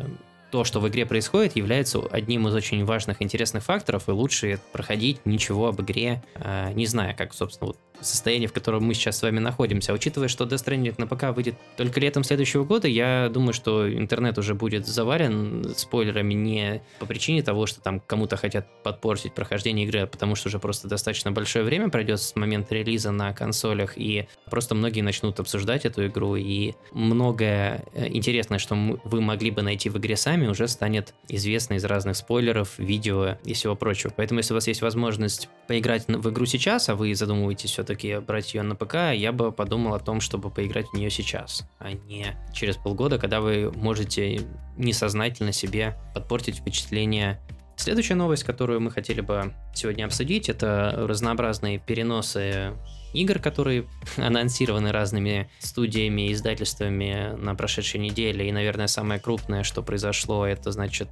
то, что в игре происходит, является одним из очень важных, интересных факторов, и лучше проходить ничего об игре, э, не зная, как, собственно, вот состояние, в котором мы сейчас с вами находимся. Учитывая, что Death Stranding на ПК выйдет только летом следующего года, я думаю, что интернет уже будет заварен спойлерами не по причине того, что там кому-то хотят подпортить прохождение игры, а потому что уже просто достаточно большое время пройдет с момента релиза на консолях, и просто многие начнут обсуждать эту игру, и многое э, интересное, что вы могли бы найти в игре сами, уже станет известно из разных спойлеров, видео и всего прочего. Поэтому, если у вас есть возможность поиграть в игру сейчас, а вы задумываетесь все все-таки брать ее на ПК, я бы подумал о том, чтобы поиграть в нее сейчас, а не через полгода, когда вы можете несознательно себе подпортить впечатление. Следующая новость, которую мы хотели бы сегодня обсудить, это разнообразные переносы игр, которые <laughs> анонсированы разными студиями и издательствами на прошедшей неделе. И, наверное, самое крупное, что произошло, это, значит,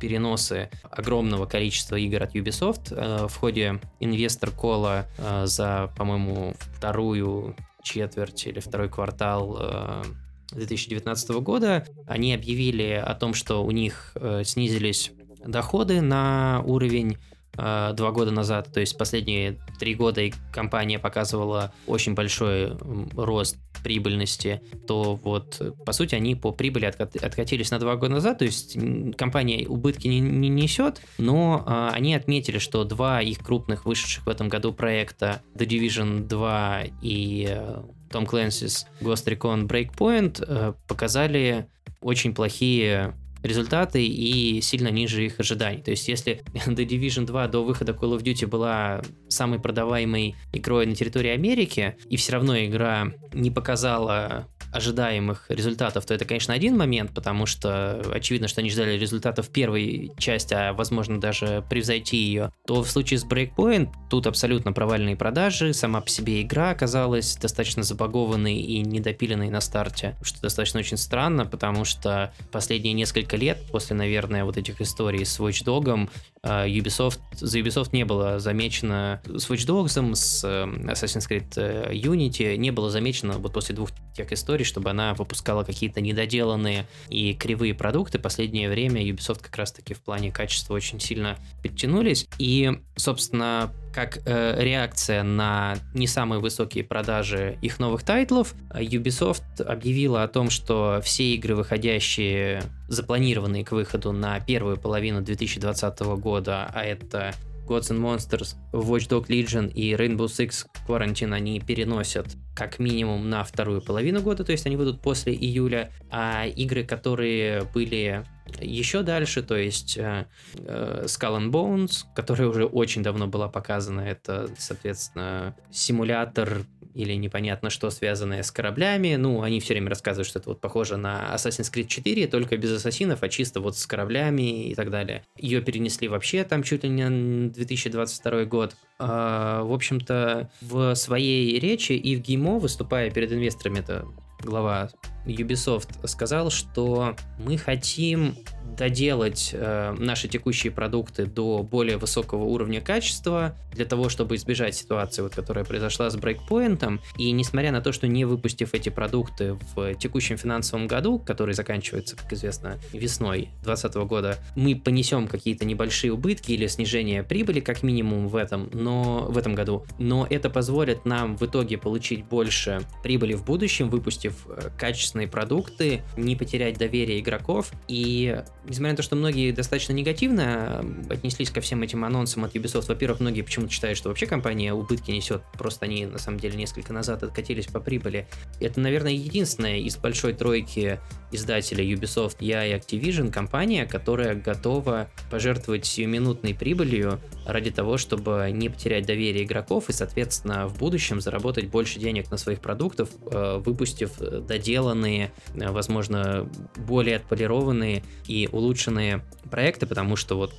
переносы огромного количества игр от Ubisoft э, в ходе инвестор кола э, за, по-моему, вторую четверть или второй квартал 2019 э, года они объявили о том, что у них снизились доходы на уровень Э, два года назад, то есть последние три года и компания показывала очень большой рост прибыльности, то вот, по сути, они по прибыли откатились на два года назад, то есть компания убытки не, не несет, но а, они отметили, что два их крупных вышедших в этом году проекта The Division 2 и э, Tom Clancy's Ghost Recon Breakpoint э, показали очень плохие результаты и сильно ниже их ожиданий. То есть, если <laughs> The Division 2 до выхода Call of Duty была самой продаваемой игрой на территории Америки, и все равно игра не показала ожидаемых результатов, то это, конечно, один момент, потому что очевидно, что они ждали результатов первой части, а возможно даже превзойти ее, то в случае с Breakpoint тут абсолютно провальные продажи, сама по себе игра оказалась достаточно забагованной и недопиленной на старте, что достаточно очень странно, потому что последние несколько лет после, наверное, вот этих историй с Watch Dog а, Ubisoft, за Ubisoft не было замечено с Watch Dogs, с э, Assassin's Creed э, Unity, не было замечено вот после двух тех историй, чтобы она выпускала какие-то недоделанные и кривые продукты. Последнее время Ubisoft как раз-таки в плане качества очень сильно подтянулись. И, собственно, как э, реакция на не самые высокие продажи их новых тайтлов, Ubisoft объявила о том, что все игры, выходящие, запланированные к выходу на первую половину 2020 года, а это Gods and Monsters, Watch Dog Legion и Rainbow Six Quarantine они переносят как минимум на вторую половину года, то есть они будут после июля, а игры, которые были еще дальше, то есть э, э, Skull and Bones, которая уже очень давно была показана, это, соответственно, симулятор или непонятно что, связанное с кораблями. Ну, они все время рассказывают, что это вот похоже на Assassin's Creed 4, только без ассасинов, а чисто вот с кораблями и так далее. Ее перенесли вообще там чуть ли не на 2022 год. А, в общем-то, в своей речи Ив Геймо, выступая перед инвесторами, это глава Ubisoft сказал, что мы хотим доделать э, наши текущие продукты до более высокого уровня качества для того, чтобы избежать ситуации, вот, которая произошла с брейкпоинтом. И несмотря на то, что не выпустив эти продукты в текущем финансовом году, который заканчивается, как известно, весной 2020 года, мы понесем какие-то небольшие убытки или снижение прибыли, как минимум в этом, но в этом году. Но это позволит нам в итоге получить больше прибыли в будущем, выпустив э, качественные продукты, не потерять доверие игроков и несмотря на то, что многие достаточно негативно э, отнеслись ко всем этим анонсам от Ubisoft, во-первых, многие почему-то считают, что вообще компания убытки несет, просто они на самом деле несколько назад откатились по прибыли. Это, наверное, единственная из большой тройки издателей Ubisoft, я и Activision компания, которая готова пожертвовать сиюминутной прибылью ради того, чтобы не потерять доверие игроков и, соответственно, в будущем заработать больше денег на своих продуктов, э, выпустив доделанные, э, возможно, более отполированные и улучшенные проекты, потому что вот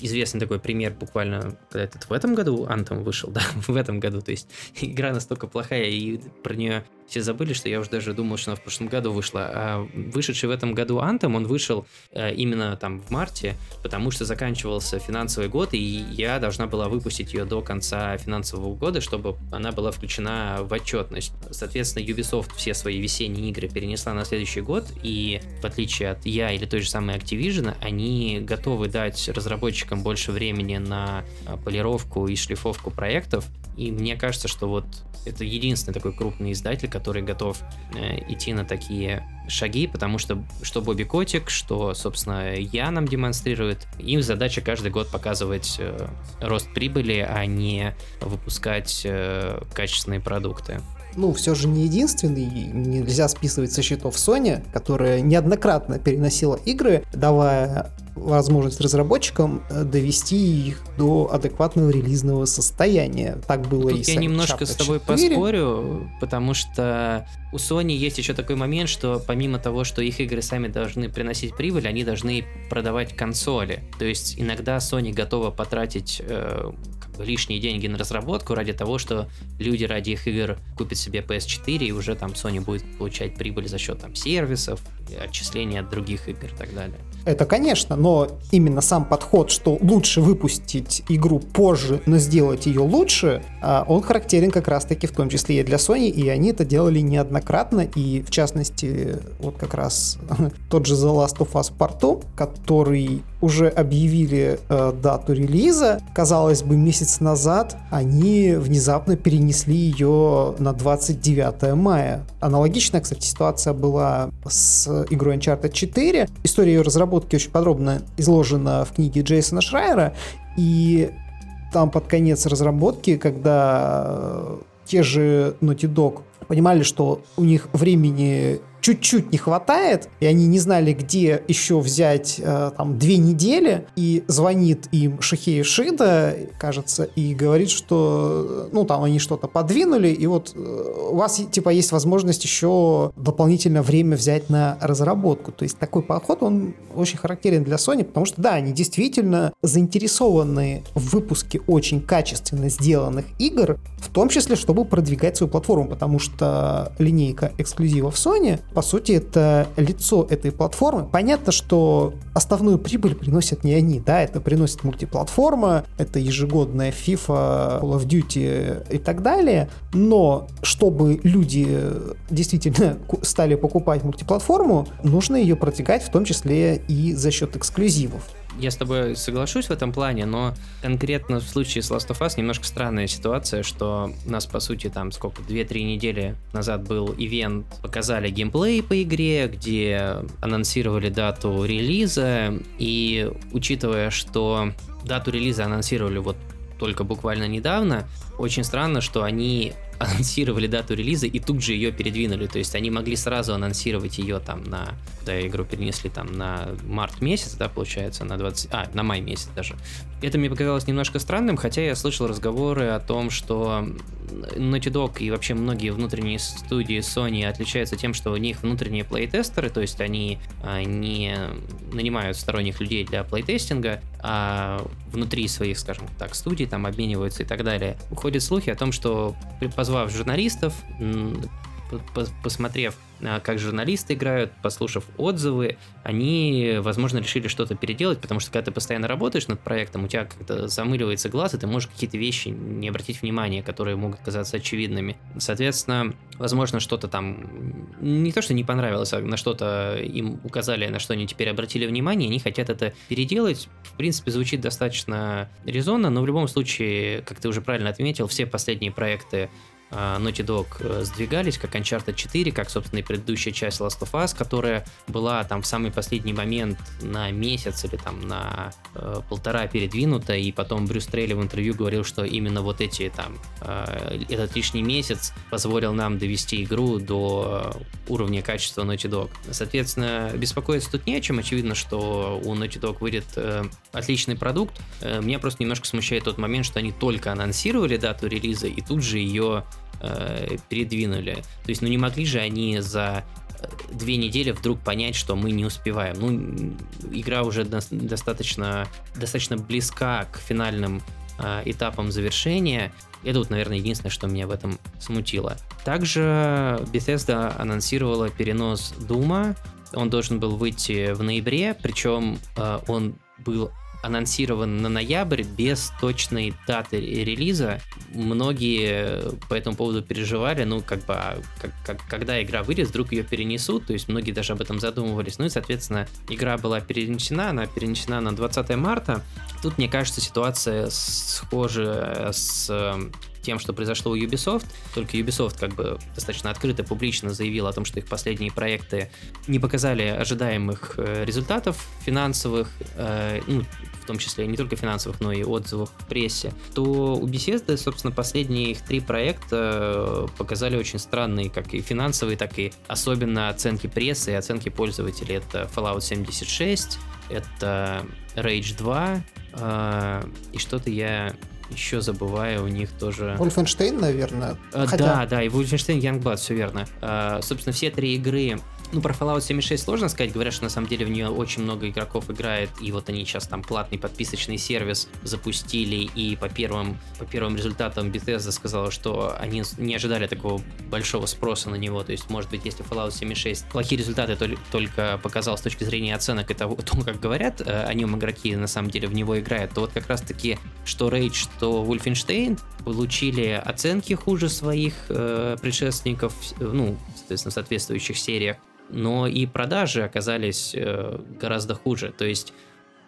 известный такой пример буквально когда этот в этом году Anthem вышел, <laughs> да, в этом году, то есть игра настолько плохая и про нее все забыли, что я уже даже думал, что она в прошлом году вышла. А вышедший в этом году Anthem, он вышел э, именно там в марте, потому что заканчивался финансовый год, и я должна была выпустить ее до конца финансового года, чтобы она была включена в отчетность. Соответственно, Ubisoft все свои весенние игры перенесла на следующий год, и в отличие от я или той же самой Activision, они готовы дать разработчикам больше времени на а, полировку и шлифовку проектов, и мне кажется, что вот это единственный такой крупный издатель, который готов э, идти на такие шаги, потому что что Бобби Котик, что, собственно, я нам демонстрирует, им задача каждый год показывать э, рост прибыли, а не выпускать э, качественные продукты ну, все же не единственный, нельзя списывать со счетов Sony, которая неоднократно переносила игры, давая возможность разработчикам э, довести их до адекватного релизного состояния. Так было Тут и я немножко с тобой 4. поспорю, потому что у Sony есть еще такой момент, что помимо того, что их игры сами должны приносить прибыль, они должны продавать консоли. То есть иногда Sony готова потратить э, лишние деньги на разработку ради того, что люди ради их игр купят себе PS4 и уже там Sony будет получать прибыль за счет там сервисов, отчисления от других игр и так далее. Это, конечно, но именно сам подход, что лучше выпустить игру позже, но сделать ее лучше, а, он характерен как раз-таки в том числе и для Sony, и они это делали неоднократно, и в частности, вот как раз <laughs> тот же The Last of Us Part 2, который уже объявили э, дату релиза, казалось бы, месяц назад они внезапно перенесли ее на 29 мая. Аналогичная, кстати, ситуация была с игрой Uncharted 4. История ее разработки очень подробно изложена в книге Джейсона Шрайера, и там под конец разработки, когда э, те же Naughty Dog понимали, что у них времени чуть-чуть не хватает, и они не знали, где еще взять э, там две недели, и звонит им Шахея Шида, кажется, и говорит, что ну там они что-то подвинули, и вот э, у вас типа есть возможность еще дополнительное время взять на разработку. То есть такой подход, он очень характерен для Sony, потому что да, они действительно заинтересованы в выпуске очень качественно сделанных игр, в том числе, чтобы продвигать свою платформу, потому что линейка эксклюзивов Sony по сути, это лицо этой платформы. Понятно, что основную прибыль приносят не они, да, это приносит мультиплатформа, это ежегодная FIFA, Call of Duty и так далее, но чтобы люди действительно стали покупать мультиплатформу, нужно ее продвигать в том числе и за счет эксклюзивов я с тобой соглашусь в этом плане, но конкретно в случае с Last of Us немножко странная ситуация, что у нас, по сути, там сколько, 2-3 недели назад был ивент, показали геймплей по игре, где анонсировали дату релиза, и учитывая, что дату релиза анонсировали вот только буквально недавно, очень странно, что они анонсировали дату релиза и тут же ее передвинули. То есть они могли сразу анонсировать ее там на... Когда игру перенесли там на март месяц, да, получается, на 20... А, на май месяц даже. Это мне показалось немножко странным, хотя я слышал разговоры о том, что Naughty Dog и вообще многие внутренние студии Sony отличаются тем, что у них внутренние плейтестеры, то есть они а, не нанимают сторонних людей для плейтестинга, а внутри своих, скажем так, студий там обмениваются и так далее. Ходят слухи о том, что позвав журналистов, посмотрев а, как журналисты играют, послушав отзывы, они, возможно, решили что-то переделать, потому что когда ты постоянно работаешь над проектом, у тебя как-то замыливается глаз, и ты можешь какие-то вещи не обратить внимания, которые могут казаться очевидными. Соответственно, возможно, что-то там не то, что не понравилось, а на что-то им указали, на что они теперь обратили внимание, они хотят это переделать. В принципе, звучит достаточно резонно, но в любом случае, как ты уже правильно отметил, все последние проекты Naughty Dog э, сдвигались, как Uncharted 4, как, собственно, и предыдущая часть Last of Us, которая была там в самый последний момент на месяц или там на э, полтора передвинута, и потом Брюс Трейли в интервью говорил, что именно вот эти там, э, этот лишний месяц позволил нам довести игру до уровня качества Naughty Dog. Соответственно, беспокоиться тут не о чем, очевидно, что у Naughty Dog выйдет э, отличный продукт. Э, меня просто немножко смущает тот момент, что они только анонсировали дату релиза, и тут же ее э, передвинули. То есть, ну не могли же они за э, две недели вдруг понять, что мы не успеваем. Ну, игра уже до- достаточно, достаточно близка к финальным э, этапам завершения. Это вот, наверное, единственное, что меня в этом смутило. Также Bethesda анонсировала перенос Дума. Он должен был выйти в ноябре, причем э, он был анонсирован на ноябрь без точной даты релиза. Многие по этому поводу переживали, ну, как бы, а как, как, когда игра выйдет, вдруг ее перенесут, то есть многие даже об этом задумывались. Ну и, соответственно, игра была перенесена, она перенесена на 20 марта. Тут, мне кажется, ситуация схожа с тем, что произошло у Ubisoft. Только Ubisoft как бы достаточно открыто, публично заявил о том, что их последние проекты не показали ожидаемых э, результатов финансовых, э, ну, в том числе не только финансовых, но и отзывов в прессе, то у Bethesda, собственно, последние их три проекта показали очень странные, как и финансовые, так и особенно оценки прессы и оценки пользователей. Это Fallout 76, это Rage 2, э, и что-то я еще забываю, у них тоже... Wolfenstein, наверное. А, Хотя... Да, да, и Wolfenstein Youngblood, все верно. А, собственно, все три игры ну, про Fallout 76 сложно сказать. Говорят, что на самом деле в нее очень много игроков играет, и вот они сейчас там платный подписочный сервис запустили, и по первым, по первым результатам Bethesda сказала, что они не ожидали такого большого спроса на него. То есть, может быть, если Fallout 76 плохие результаты только показал с точки зрения оценок и того, <laughs> том, как говорят э, о нем игроки на самом деле в него играют, то вот как раз-таки что Rage, что Wolfenstein получили оценки хуже своих э, предшественников, ну, соответственно, в соответствующих сериях но и продажи оказались э, гораздо хуже. То есть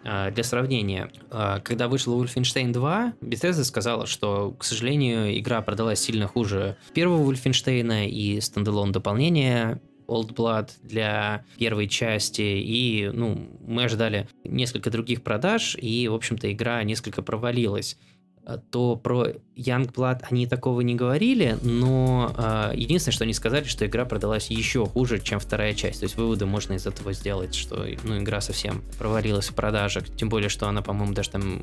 э, для сравнения, э, когда вышел Wolfenstein 2, Bethesda сказала, что, к сожалению, игра продалась сильно хуже первого Wolfenstein и стендалон дополнения Old Blood для первой части, и, ну, мы ожидали несколько других продаж, и, в общем-то, игра несколько провалилась то про Youngblood они такого не говорили, но э, единственное, что они сказали, что игра продалась еще хуже, чем вторая часть. То есть выводы можно из этого сделать, что ну, игра совсем провалилась в продажах. Тем более, что она, по-моему, даже там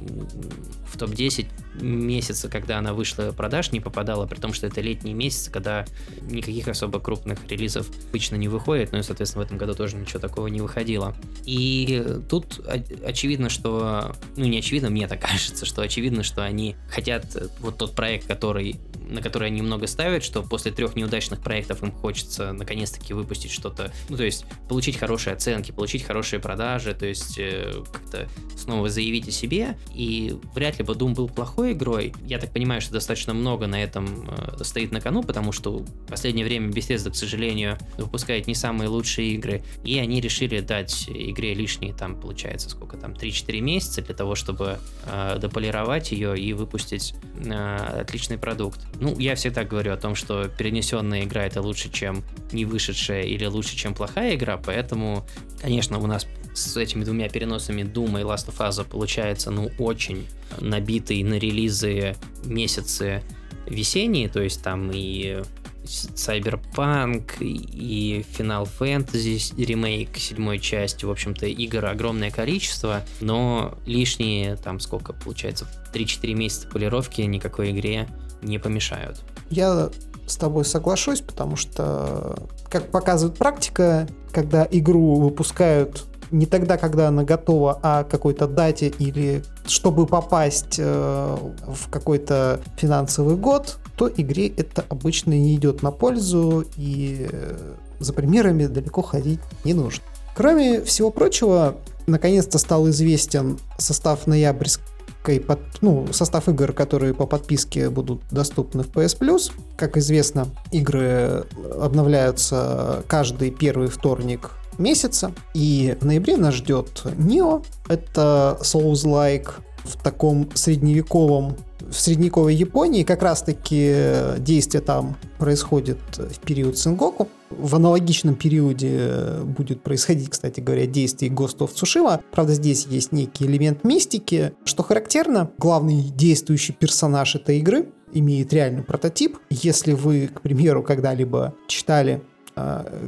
в топ-10 месяца, когда она вышла продаж, не попадала, при том, что это летние месяцы, когда никаких особо крупных релизов обычно не выходит, ну и, соответственно, в этом году тоже ничего такого не выходило. И тут очевидно, что, ну не очевидно, мне так <laughs> кажется, что очевидно, что они хотят вот тот проект, который, на который они много ставят, что после трех неудачных проектов им хочется наконец-таки выпустить что-то, ну, то есть получить хорошие оценки, получить хорошие продажи, то есть э, как-то снова заявить о себе, и вряд ли бы Doom был плохой игрой. Я так понимаю, что достаточно много на этом э, стоит на кону, потому что в последнее время Bethesda, к сожалению, выпускает не самые лучшие игры, и они решили дать игре лишние, там, получается, сколько там, 3-4 месяца для того, чтобы э, дополировать ее и выпустить э, отличный продукт. Ну, я всегда говорю о том, что перенесенная игра это лучше, чем не вышедшая или лучше, чем плохая игра, поэтому, конечно, у нас с этими двумя переносами Doom и Last of Us получается, ну, очень набитый на релизы месяцы весенние, то есть там и Cyberpunk и Final Fantasy ремейк седьмой части. В общем-то, игр огромное количество, но лишние, там сколько получается, 3-4 месяца полировки никакой игре не помешают. Я с тобой соглашусь, потому что, как показывает практика, когда игру выпускают не тогда, когда она готова, а какой-то дате или чтобы попасть э, в какой-то финансовый год, то игре это обычно не идет на пользу и э, за примерами далеко ходить не нужно. Кроме всего прочего, наконец-то стал известен состав ноябрьской под, ну, состав игр, которые по подписке будут доступны в PS Plus. Как известно, игры обновляются каждый первый вторник месяца. И в ноябре нас ждет Neo. Это Souls-like в таком средневековом в средневековой Японии как раз-таки действие там происходит в период Сенгоку. В аналогичном периоде будет происходить, кстати говоря, действие Ghost of. Правда, здесь есть некий элемент мистики. Что характерно, главный действующий персонаж этой игры имеет реальный прототип. Если вы, к примеру, когда-либо читали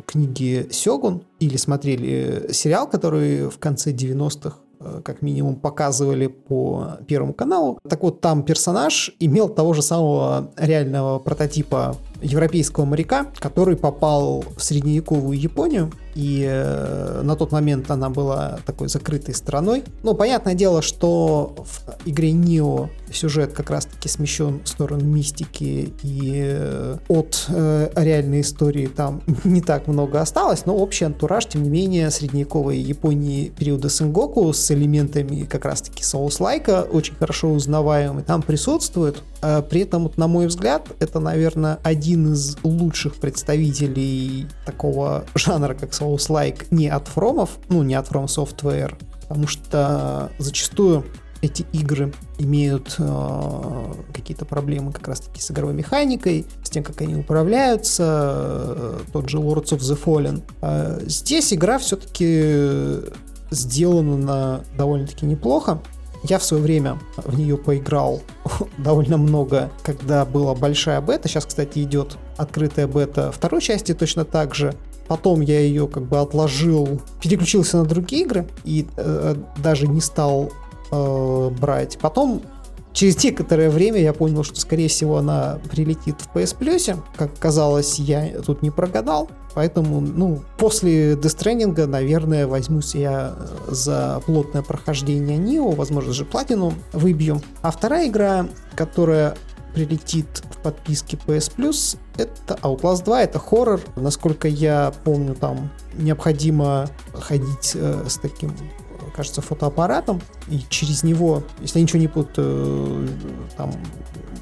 книги Сёгун или смотрели сериал, который в конце 90-х Э, как минимум показывали по Первому каналу. Так вот, там персонаж имел того же самого реального прототипа европейского моряка, который попал в средневековую Японию, и э, на тот момент она была такой закрытой страной. Ну, понятное дело, что в игре Нио сюжет как раз-таки смещен в сторону мистики, и э, от э, реальной истории там <laughs> не так много осталось, но общий антураж, тем не менее, средневековой Японии периода Сенгоку с элементами как раз-таки соус-лайка очень хорошо узнаваемый там присутствует. А при этом, вот, на мой взгляд, это, наверное, один из лучших представителей такого жанра, как Souls-like, не от фромов, ну, не от From Software, потому что зачастую эти игры имеют э, какие-то проблемы как раз-таки с игровой механикой, с тем, как они управляются, э, тот же Lords of the Fallen. Э, здесь игра все-таки сделана на довольно-таки неплохо. Я в свое время в нее поиграл <laughs> довольно много, когда была большая бета. Сейчас, кстати, идет открытая бета второй части точно так же. Потом я ее как бы отложил, переключился на другие игры и э, даже не стал э, брать. Потом Через некоторое время я понял, что, скорее всего, она прилетит в PS Plus. Как казалось, я тут не прогадал. Поэтому, ну, после Death наверное, возьмусь я за плотное прохождение Нио, возможно же платину выбью. А вторая игра, которая прилетит в подписке PS Plus, это Outlast 2, это хоррор. Насколько я помню, там необходимо ходить э, с таким кажется, фотоаппаратом, и через него, если я ничего не путаю, там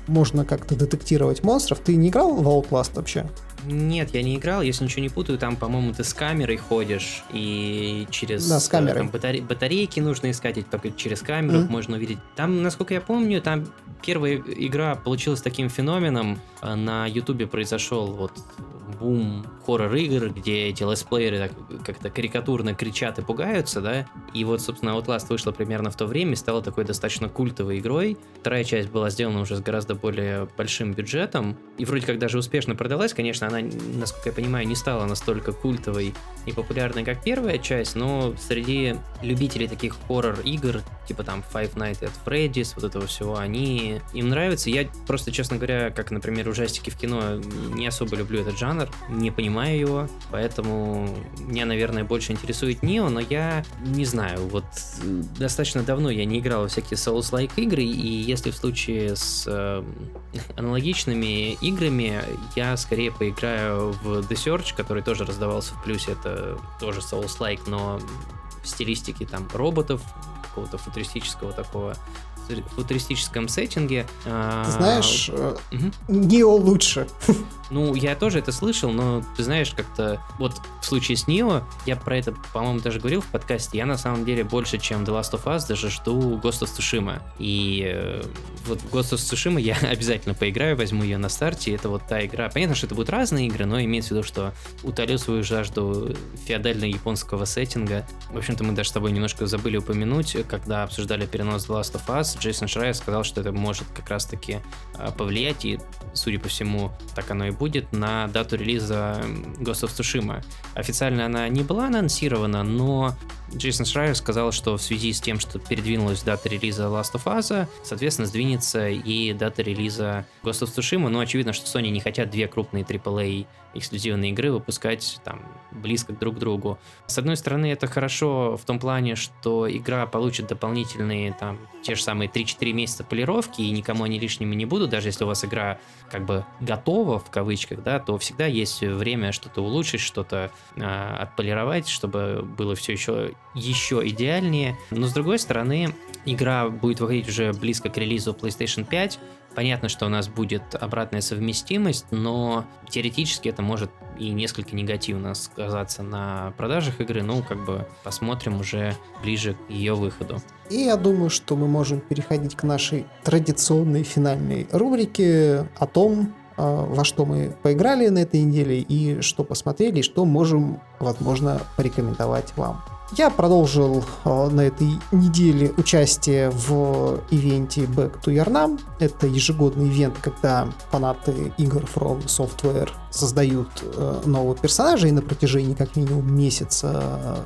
можно как-то детектировать монстров. Ты не играл в Outlast вообще? Нет, я не играл, если ничего не путаю, там, по-моему, ты с камерой ходишь, и через да, с камерой. Там, батаре- батарейки нужно искать, и только через камеру mm-hmm. можно увидеть. Там, насколько я помню, там первая игра получилась таким феноменом. А на Ютубе произошел вот бум хоррор-игр, где эти летсплееры как-то карикатурно кричат и пугаются, да, и вот, собственно, Outlast вышла примерно в то время и стала такой достаточно культовой игрой. Вторая часть была сделана уже с гораздо более большим бюджетом, и вроде как даже успешно продалась, конечно, она, насколько я понимаю, не стала настолько культовой и популярной, как первая часть, но среди любителей таких хоррор-игр, типа там Five Nights at Freddy's, вот этого всего, они им нравятся. Я просто, честно говоря, как, например, ужастики в кино, не особо люблю этот жанр, не понимаю его, поэтому меня, наверное, больше интересует Нио, но я не знаю, вот достаточно давно я не играл в всякие Souls-like игры, и если в случае с э, <laughs> аналогичными играми, я скорее поиграю в The Search, который тоже раздавался в плюсе, это тоже Souls-like, но в стилистике там роботов, какого-то футуристического такого футуристическом сеттинге. А, ты знаешь, угу. Нио лучше. <laughs> Ну, я тоже это слышал, но ты знаешь, как-то вот в случае с Нио, я про это, по-моему, даже говорил в подкасте, я на самом деле больше, чем The Last of Us, даже жду Ghost of Tsushima. И э, вот в Ghost of Tsushima я <laughs> обязательно поиграю, возьму ее на старте. Это вот та игра. Понятно, что это будут разные игры, но имеется в виду, что утолю свою жажду феодально-японского сеттинга. В общем-то, мы даже с тобой немножко забыли упомянуть, когда обсуждали перенос The Last of Us, Джейсон Шрайер сказал, что это может как раз-таки а, повлиять, и, судя по всему, так оно и будет, на дату релиза Ghost of Tsushima. Официально она не была анонсирована, но Джейсон Шрайер сказал, что в связи с тем, что передвинулась дата релиза Last of Us, соответственно, сдвинется и дата релиза Ghost of Tsushima, но очевидно, что Sony не хотят две крупные AAA эксклюзивные игры выпускать там близко друг к другу. С одной стороны, это хорошо в том плане, что игра получит дополнительные там те же самые 3-4 месяца полировки, и никому они лишними не будут, даже если у вас игра как бы готова, в кавычках, да, то всегда есть время что-то улучшить, что-то э, отполировать, чтобы было все еще, еще идеальнее. Но с другой стороны, игра будет выходить уже близко к релизу PlayStation 5, Понятно, что у нас будет обратная совместимость, но теоретически это может и несколько негативно сказаться на продажах игры. Ну, как бы посмотрим уже ближе к ее выходу. И я думаю, что мы можем переходить к нашей традиционной финальной рубрике о том, а, во что мы поиграли на этой неделе и что посмотрели, и что можем, возможно, порекомендовать вам. Я продолжил э, на этой неделе участие в ивенте Back to Yarnam. Это ежегодный ивент, когда фанаты игр From Software создают э, нового персонажа и на протяжении как минимум месяца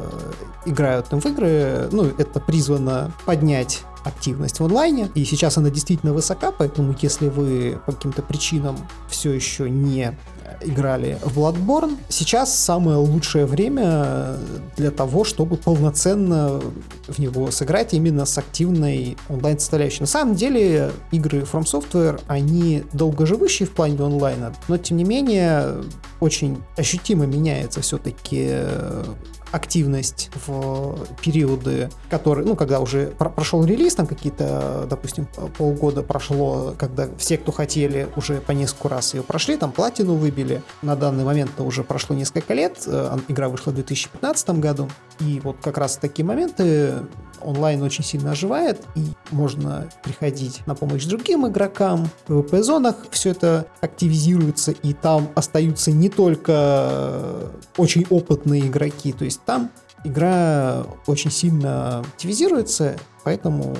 э, играют им в игры. Ну, это призвано поднять активность в онлайне, и сейчас она действительно высока, поэтому если вы по каким-то причинам все еще не играли в Bloodborne. Сейчас самое лучшее время для того, чтобы полноценно в него сыграть именно с активной онлайн-составляющей. На самом деле игры From Software, они долгоживущие в плане онлайна, но тем не менее очень ощутимо меняется все-таки активность в периоды, которые, ну, когда уже прошел релиз, там какие-то, допустим, полгода прошло, когда все, кто хотели, уже по несколько раз ее прошли, там платину выбили. На данный момент уже прошло несколько лет, э, игра вышла в 2015 году, и вот как раз такие моменты онлайн очень сильно оживает, и можно приходить на помощь другим игрокам. В PvP-зонах все это активизируется, и там остаются не только очень опытные игроки, то есть там игра очень сильно активизируется, поэтому...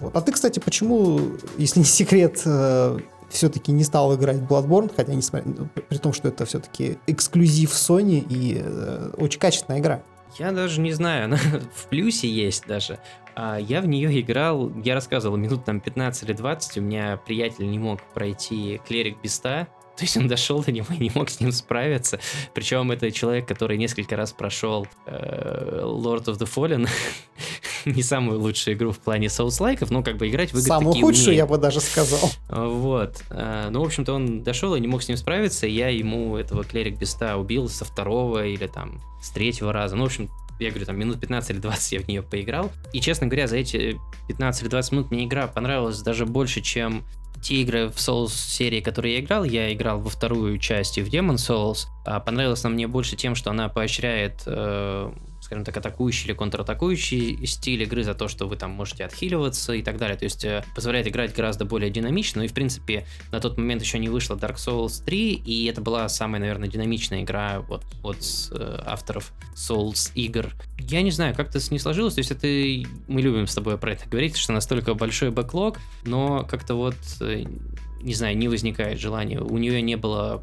Вот. А ты, кстати, почему, если не секрет, э, все-таки не стал играть в Bloodborne, хотя несмотря, при том, что это все-таки эксклюзив Sony и э, очень качественная игра. Я даже не знаю, она <laughs> в плюсе есть даже. А я в нее играл, я рассказывал, минут там 15 или 20, у меня приятель не мог пройти клерик Беста, то есть он дошел до него и не мог с ним справиться. Причем это человек, который несколько раз прошел э, Lord of the Fallen. <laughs> не самую лучшую игру в плане соус-лайков, но как бы играть в игры Самую худшую, умеет. я бы даже сказал. Вот. Э, ну, в общем-то, он дошел и не мог с ним справиться. Я ему этого клерик Беста убил со второго или там с третьего раза. Ну, в общем, я говорю, там минут 15 или 20 я в нее поиграл. И, честно говоря, за эти 15 или 20 минут мне игра понравилась даже больше, чем те игры в Souls серии, которые я играл, я играл во вторую часть и в Demon Souls, а понравилась она мне больше тем, что она поощряет э, скажем так, атакующий или контратакующий стиль игры за то, что вы там можете отхиливаться и так далее. То есть э, позволяет играть гораздо более динамично. Ну и, в принципе, на тот момент еще не вышла Dark Souls 3, и это была самая, наверное, динамичная игра вот, от э, авторов Souls игр. Я не знаю, как-то не сложилось. То есть это мы любим с тобой про это говорить, что настолько большой бэклог, но как-то вот э, не знаю, не возникает желания. У нее не было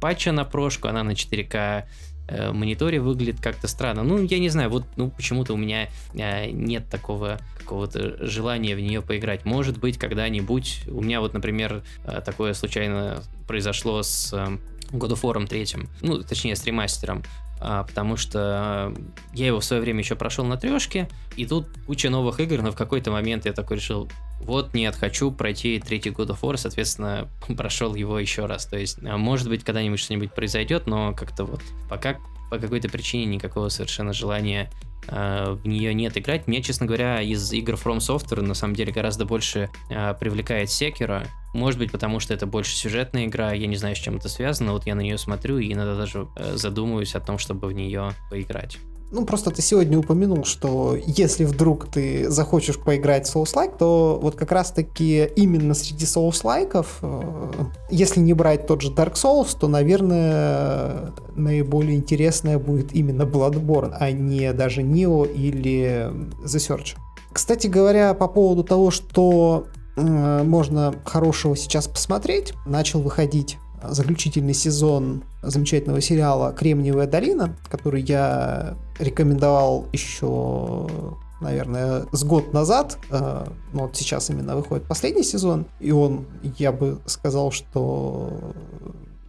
патча на прошку, она на 4К э, мониторе выглядит как-то странно. Ну, я не знаю, вот ну, почему-то у меня э, нет такого какого-то желания в нее поиграть. Может быть, когда-нибудь. У меня вот, например, э, такое случайно произошло с э, God of War 3, ну, точнее, с ремастером. А, потому что я его в свое время еще прошел на трешке, и тут куча новых игр, но в какой-то момент я такой решил, вот нет, хочу пройти третий God of War, соответственно, <laughs> прошел его еще раз. То есть, а, может быть, когда-нибудь что-нибудь произойдет, но как-то вот пока по какой-то причине никакого совершенно желания э, в нее нет играть. Мне, честно говоря, из игр From Software на самом деле гораздо больше э, привлекает Sekiro. Может быть, потому что это больше сюжетная игра, я не знаю, с чем это связано. Вот я на нее смотрю и иногда даже э, задумываюсь о том, чтобы в нее поиграть. Ну, просто ты сегодня упомянул, что если вдруг ты захочешь поиграть в Souls-like, то вот как раз-таки именно среди Souls-лайков, э, если не брать тот же Dark Souls, то, наверное, наиболее интересная будет именно Bloodborne, а не даже Neo или The Search. Кстати говоря, по поводу того, что можно хорошего сейчас посмотреть, начал выходить заключительный сезон замечательного сериала «Кремниевая долина», который я рекомендовал еще наверное, с год назад, э, ну вот сейчас именно выходит последний сезон, и он, я бы сказал, что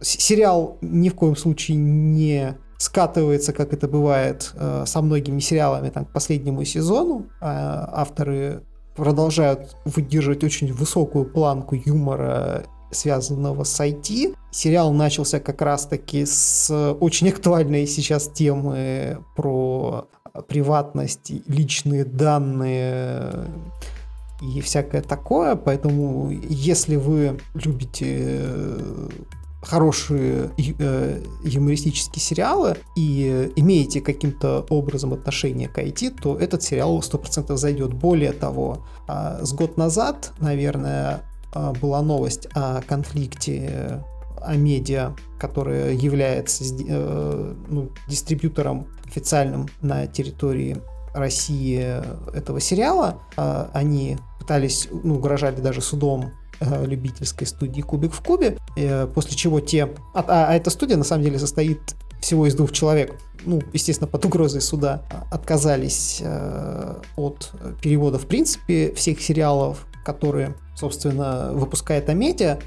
сериал ни в коем случае не скатывается, как это бывает э, со многими сериалами, там, к последнему сезону. Э, авторы продолжают выдерживать очень высокую планку юмора, связанного с IT. Сериал начался как раз-таки с очень актуальной сейчас темы про приватность, личные данные и всякое такое. Поэтому, если вы любите хорошие э, юмористические сериалы и имеете каким-то образом отношение к IT, то этот сериал 100% зайдет. Более того, э, с год назад, наверное, э, была новость о конфликте о медиа, которая является э, ну, дистрибьютором официальным на территории России этого сериала. Э, они пытались, ну, угрожали даже судом Э, любительской студии Кубик в Кубе, э, после чего те... А, а, а эта студия на самом деле состоит всего из двух человек. Ну, естественно, под угрозой суда отказались э, от перевода, в принципе, всех сериалов, которые, собственно, выпускает Амедиа.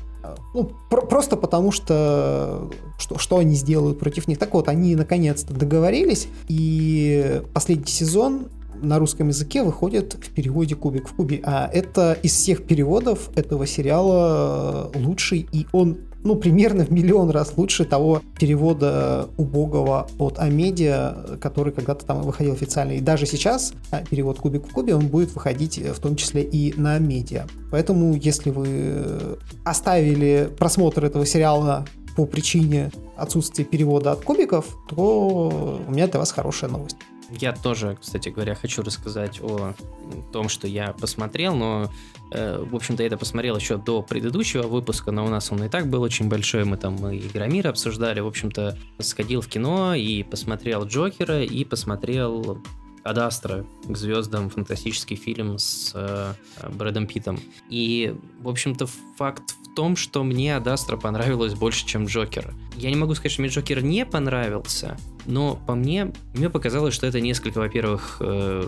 Ну, про- просто потому что, что что они сделают против них. Так вот, они наконец-то договорились, и последний сезон на русском языке выходит в переводе «Кубик в кубе». А это из всех переводов этого сериала лучший, и он ну, примерно в миллион раз лучше того перевода убогого от Амедиа, который когда-то там выходил официально. И даже сейчас а, перевод «Кубик в кубе» он будет выходить в том числе и на Амедиа. Поэтому, если вы оставили просмотр этого сериала по причине отсутствия перевода от кубиков, то у меня для вас хорошая новость. Я тоже, кстати говоря, хочу рассказать о том, что я посмотрел, но, э, в общем-то, я это посмотрел еще до предыдущего выпуска, но у нас он и так был очень большой, мы там и Громира обсуждали, в общем-то, сходил в кино и посмотрел Джокера, и посмотрел Адастра к звездам фантастический фильм с э, Брэдом Питом. И, в общем-то, факт в том, что мне Адастра понравилось больше, чем Джокер. Я не могу сказать, что мне Джокер не понравился, но по мне, мне показалось, что это несколько, во-первых, э,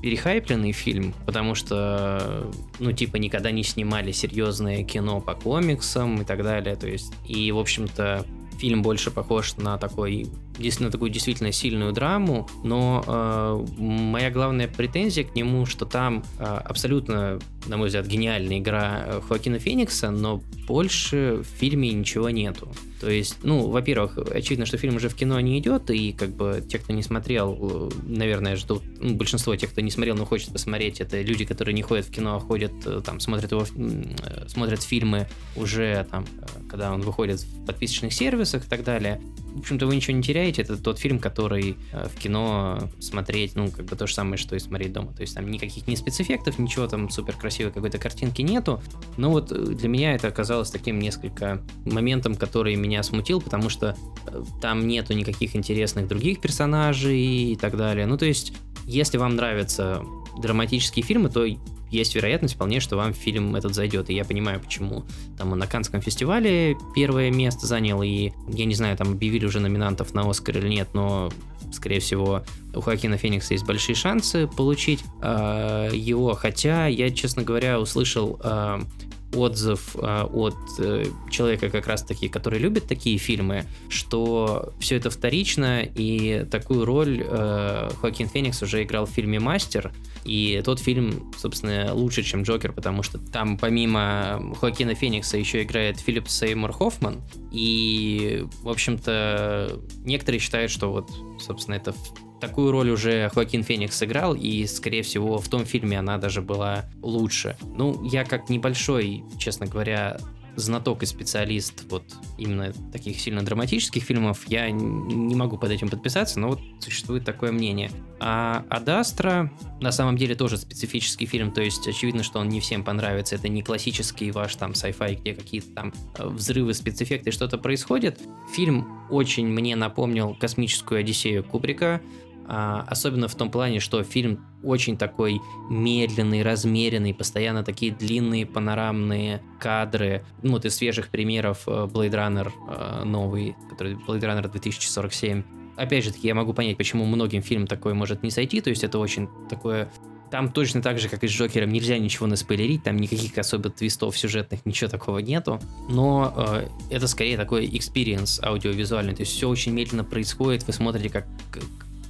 перехайпленный фильм, потому что, ну, типа, никогда не снимали серьезное кино по комиксам и так далее, то есть, и, в общем-то, фильм больше похож на такой, на такую действительно сильную драму, но э, моя главная претензия к нему, что там э, абсолютно, на мой взгляд, гениальная игра э, Хоакина Феникса, но больше в фильме ничего нету. То есть, ну, во-первых, очевидно, что фильм уже в кино не идет, и как бы те, кто не смотрел, э, наверное, ждут, ну, большинство тех, кто не смотрел, но хочет посмотреть, это люди, которые не ходят в кино, а ходят, э, там, смотрят его, смотрят фильмы уже, там, когда он выходит в подписочных сервисах и так далее. В общем-то, вы ничего не теряете. Это тот фильм, который э, в кино смотреть, ну, как бы то же самое, что и смотреть дома. То есть там никаких ни спецэффектов, ничего там супер красивой какой-то картинки нету. Но вот э, для меня это оказалось таким несколько моментом, который меня смутил, потому что э, там нету никаких интересных других персонажей и так далее. Ну, то есть, если вам нравятся драматические фильмы, то есть вероятность вполне, что вам фильм этот зайдет. И я понимаю, почему. Там на Канском фестивале первое место занял, и я не знаю, там объявили уже номинантов на Оскар или нет, но скорее всего, у Хоакина Феникса есть большие шансы получить э, его, хотя я, честно говоря, услышал э, отзыв э, от э, человека как раз-таки, который любит такие фильмы, что все это вторично, и такую роль э, Хоакин Феникс уже играл в фильме «Мастер», и тот фильм, собственно, лучше, чем «Джокер», потому что там помимо Хоакина Феникса еще играет Филипп Сеймур Хоффман, и, в общем-то, некоторые считают, что вот, собственно, это Такую роль уже Хоакин Феникс сыграл, и, скорее всего, в том фильме она даже была лучше. Ну, я как небольшой, честно говоря, знаток и специалист вот именно таких сильно драматических фильмов, я не могу под этим подписаться, но вот существует такое мнение. А Адастра на самом деле тоже специфический фильм, то есть очевидно, что он не всем понравится. Это не классический ваш там sci-fi, где какие-то там э, взрывы, спецэффекты, что-то происходит. Фильм очень мне напомнил космическую Одиссею Кубрика, особенно в том плане, что фильм очень такой медленный, размеренный, постоянно такие длинные панорамные кадры. Ну, вот из свежих примеров э, Blade Runner э, новый, который Blade Runner 2047. Опять же таки, я могу понять, почему многим фильм такой может не сойти, то есть это очень такое там точно так же, как и с Джокером, нельзя ничего наспойлерить, там никаких особо твистов сюжетных, ничего такого нету. Но э, это скорее такой experience аудиовизуальный, то есть все очень медленно происходит, вы смотрите, как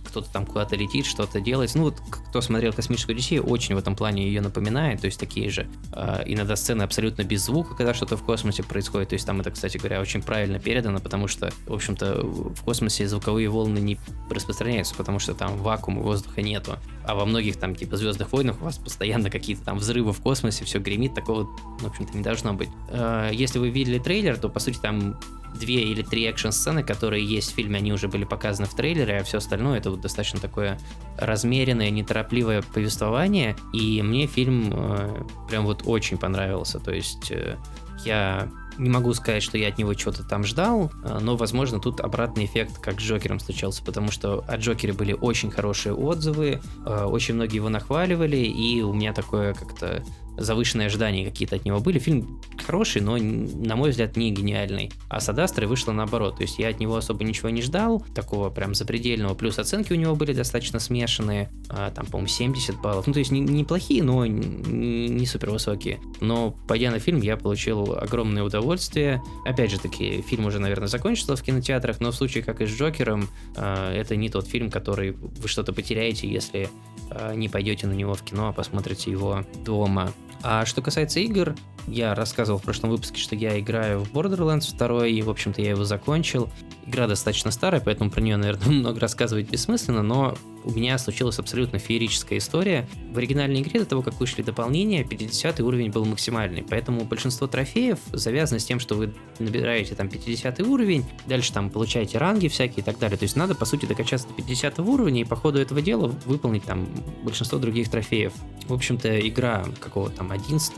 кто-то там куда-то летит, что-то делает. Ну, вот кто смотрел «Космическую Одиссею», очень в этом плане ее напоминает, то есть такие же э, иногда сцены абсолютно без звука, когда что-то в космосе происходит, то есть там это, кстати говоря, очень правильно передано, потому что, в общем-то, в космосе звуковые волны не распространяются, потому что там вакуум и воздуха нету. А во многих там типа «Звездных войнах» у вас постоянно какие-то там взрывы в космосе, все гремит, такого, в общем-то, не должно быть. Э, если вы видели трейлер, то, по сути, там две или три экшн-сцены, которые есть в фильме, они уже были показаны в трейлере, а все остальное это вот достаточно такое размеренное, неторопливое повествование. И мне фильм э, прям вот очень понравился. То есть э, я не могу сказать, что я от него что-то там ждал, э, но, возможно, тут обратный эффект, как с Джокером случался, потому что о Джокере были очень хорошие отзывы, э, очень многие его нахваливали, и у меня такое как-то завышенные ожидания какие-то от него были. Фильм хороший, но, на мой взгляд, не гениальный. А с Адастрой вышло наоборот. То есть я от него особо ничего не ждал, такого прям запредельного. Плюс оценки у него были достаточно смешанные, а, там, по-моему, 70 баллов. Ну, то есть неплохие, но не, не супер высокие. Но, пойдя на фильм, я получил огромное удовольствие. Опять же таки, фильм уже, наверное, закончился в кинотеатрах, но в случае, как и с Джокером, а, это не тот фильм, который вы что-то потеряете, если а, не пойдете на него в кино, а посмотрите его дома. А что касается игр, я рассказывал в прошлом выпуске, что я играю в Borderlands 2, и, в общем-то, я его закончил. Игра достаточно старая, поэтому про нее, наверное, <laughs> много рассказывать бессмысленно, но у меня случилась абсолютно феерическая история. В оригинальной игре до того, как вышли дополнения, 50 уровень был максимальный, поэтому большинство трофеев завязано с тем, что вы набираете там 50 уровень, дальше там получаете ранги всякие и так далее. То есть надо, по сути, докачаться до 50 уровня и по ходу этого дела выполнить там большинство других трофеев. В общем-то, игра какого там 11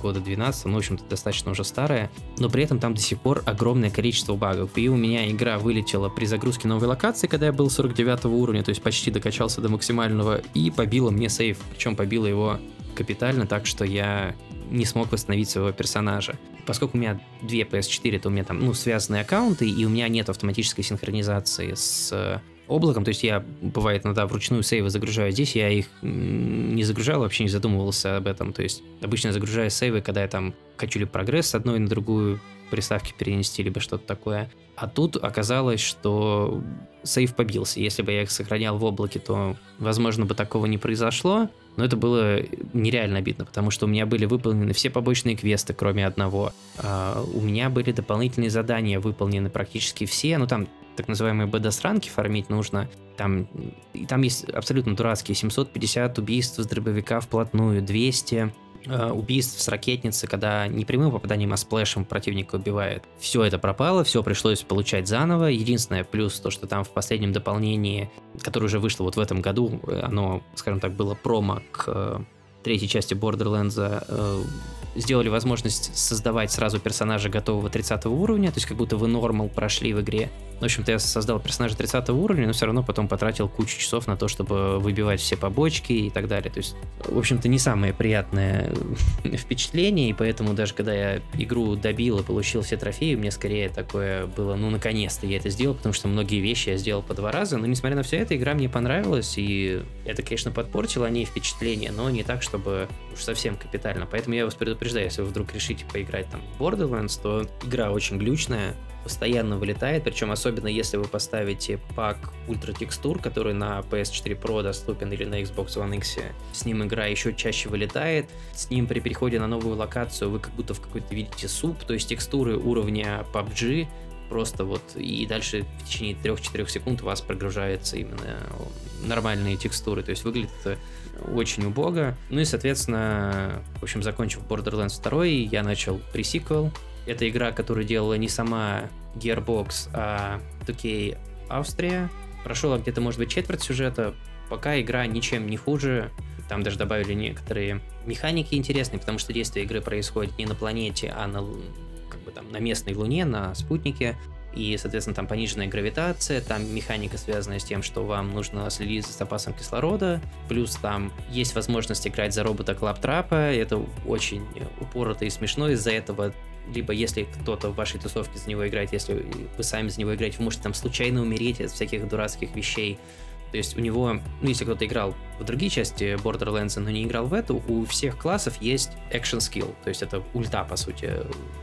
года, 12 ну, в общем-то, достаточно уже старая, но при этом там до сих пор огромное количество багов. И у меня игра вылетела при загрузке новой локации, когда я был 49 уровня, то есть почти до докачался до максимального и побила мне сейв. Причем побила его капитально, так что я не смог восстановить своего персонажа. Поскольку у меня две PS4, то у меня там, ну, связанные аккаунты, и у меня нет автоматической синхронизации с э, облаком, то есть я, бывает, иногда вручную сейвы загружаю здесь, я их не загружал, вообще не задумывался об этом, то есть обычно загружаю сейвы, когда я там хочу ли прогресс с одной на другую приставки перенести, либо что-то такое. А тут оказалось, что сейф побился. Если бы я их сохранял в облаке, то, возможно, бы такого не произошло. Но это было нереально обидно, потому что у меня были выполнены все побочные квесты, кроме одного. А у меня были дополнительные задания выполнены практически все. Ну, там так называемые бедосранки фармить нужно. Там, там есть абсолютно дурацкие 750 убийств с дробовика вплотную, 200 Э, убийств с ракетницы, когда не прямым попаданием, а сплэшем противника убивает. Все это пропало, все пришлось получать заново. Единственное плюс то, что там в последнем дополнении, которое уже вышло вот в этом году, э, оно, скажем так, было промо к э, третьей части Borderlands, сделали возможность создавать сразу персонажа готового 30 уровня, то есть как будто вы нормал прошли в игре. В общем-то, я создал персонажа 30 уровня, но все равно потом потратил кучу часов на то, чтобы выбивать все побочки и так далее. То есть, в общем-то, не самое приятное <laughs> впечатление, и поэтому даже когда я игру добил и получил все трофеи, мне скорее такое было, ну, наконец-то я это сделал, потому что многие вещи я сделал по два раза, но несмотря на все это, игра мне понравилась, и это, конечно, подпортило о ней впечатление, но не так, чтобы уж совсем капитально. Поэтому я вас предупреждаю, если вы вдруг решите поиграть там в Borderlands, то игра очень глючная, постоянно вылетает, причем особенно если вы поставите пак ультра текстур, который на PS4 Pro доступен или на Xbox One X, с ним игра еще чаще вылетает, с ним при переходе на новую локацию вы как будто в какой-то видите суп, то есть текстуры уровня PUBG, просто вот и дальше в течение 3-4 секунд у вас прогружаются именно нормальные текстуры, то есть выглядит это очень убого. Ну и, соответственно, в общем, закончив Borderlands 2, я начал пресиквел, это игра, которую делала не сама Gearbox, а 2K Австрия. Прошел где-то, может быть, четверть сюжета. Пока игра ничем не хуже. Там даже добавили некоторые механики интересные, потому что действие игры происходит не на планете, а на, как бы там, на местной Луне, на спутнике. и, соответственно, там пониженная гравитация, там механика, связанная с тем, что вам нужно следить за запасом кислорода, плюс там есть возможность играть за робота Клаптрапа, это очень упорото и смешно, из-за этого либо если кто-то в вашей тусовке за него играет, если вы сами за него играете, вы можете там случайно умереть от всяких дурацких вещей. То есть у него, ну если кто-то играл в другие части Borderlands, но не играл в эту, у всех классов есть action skill, то есть это ульта, по сути,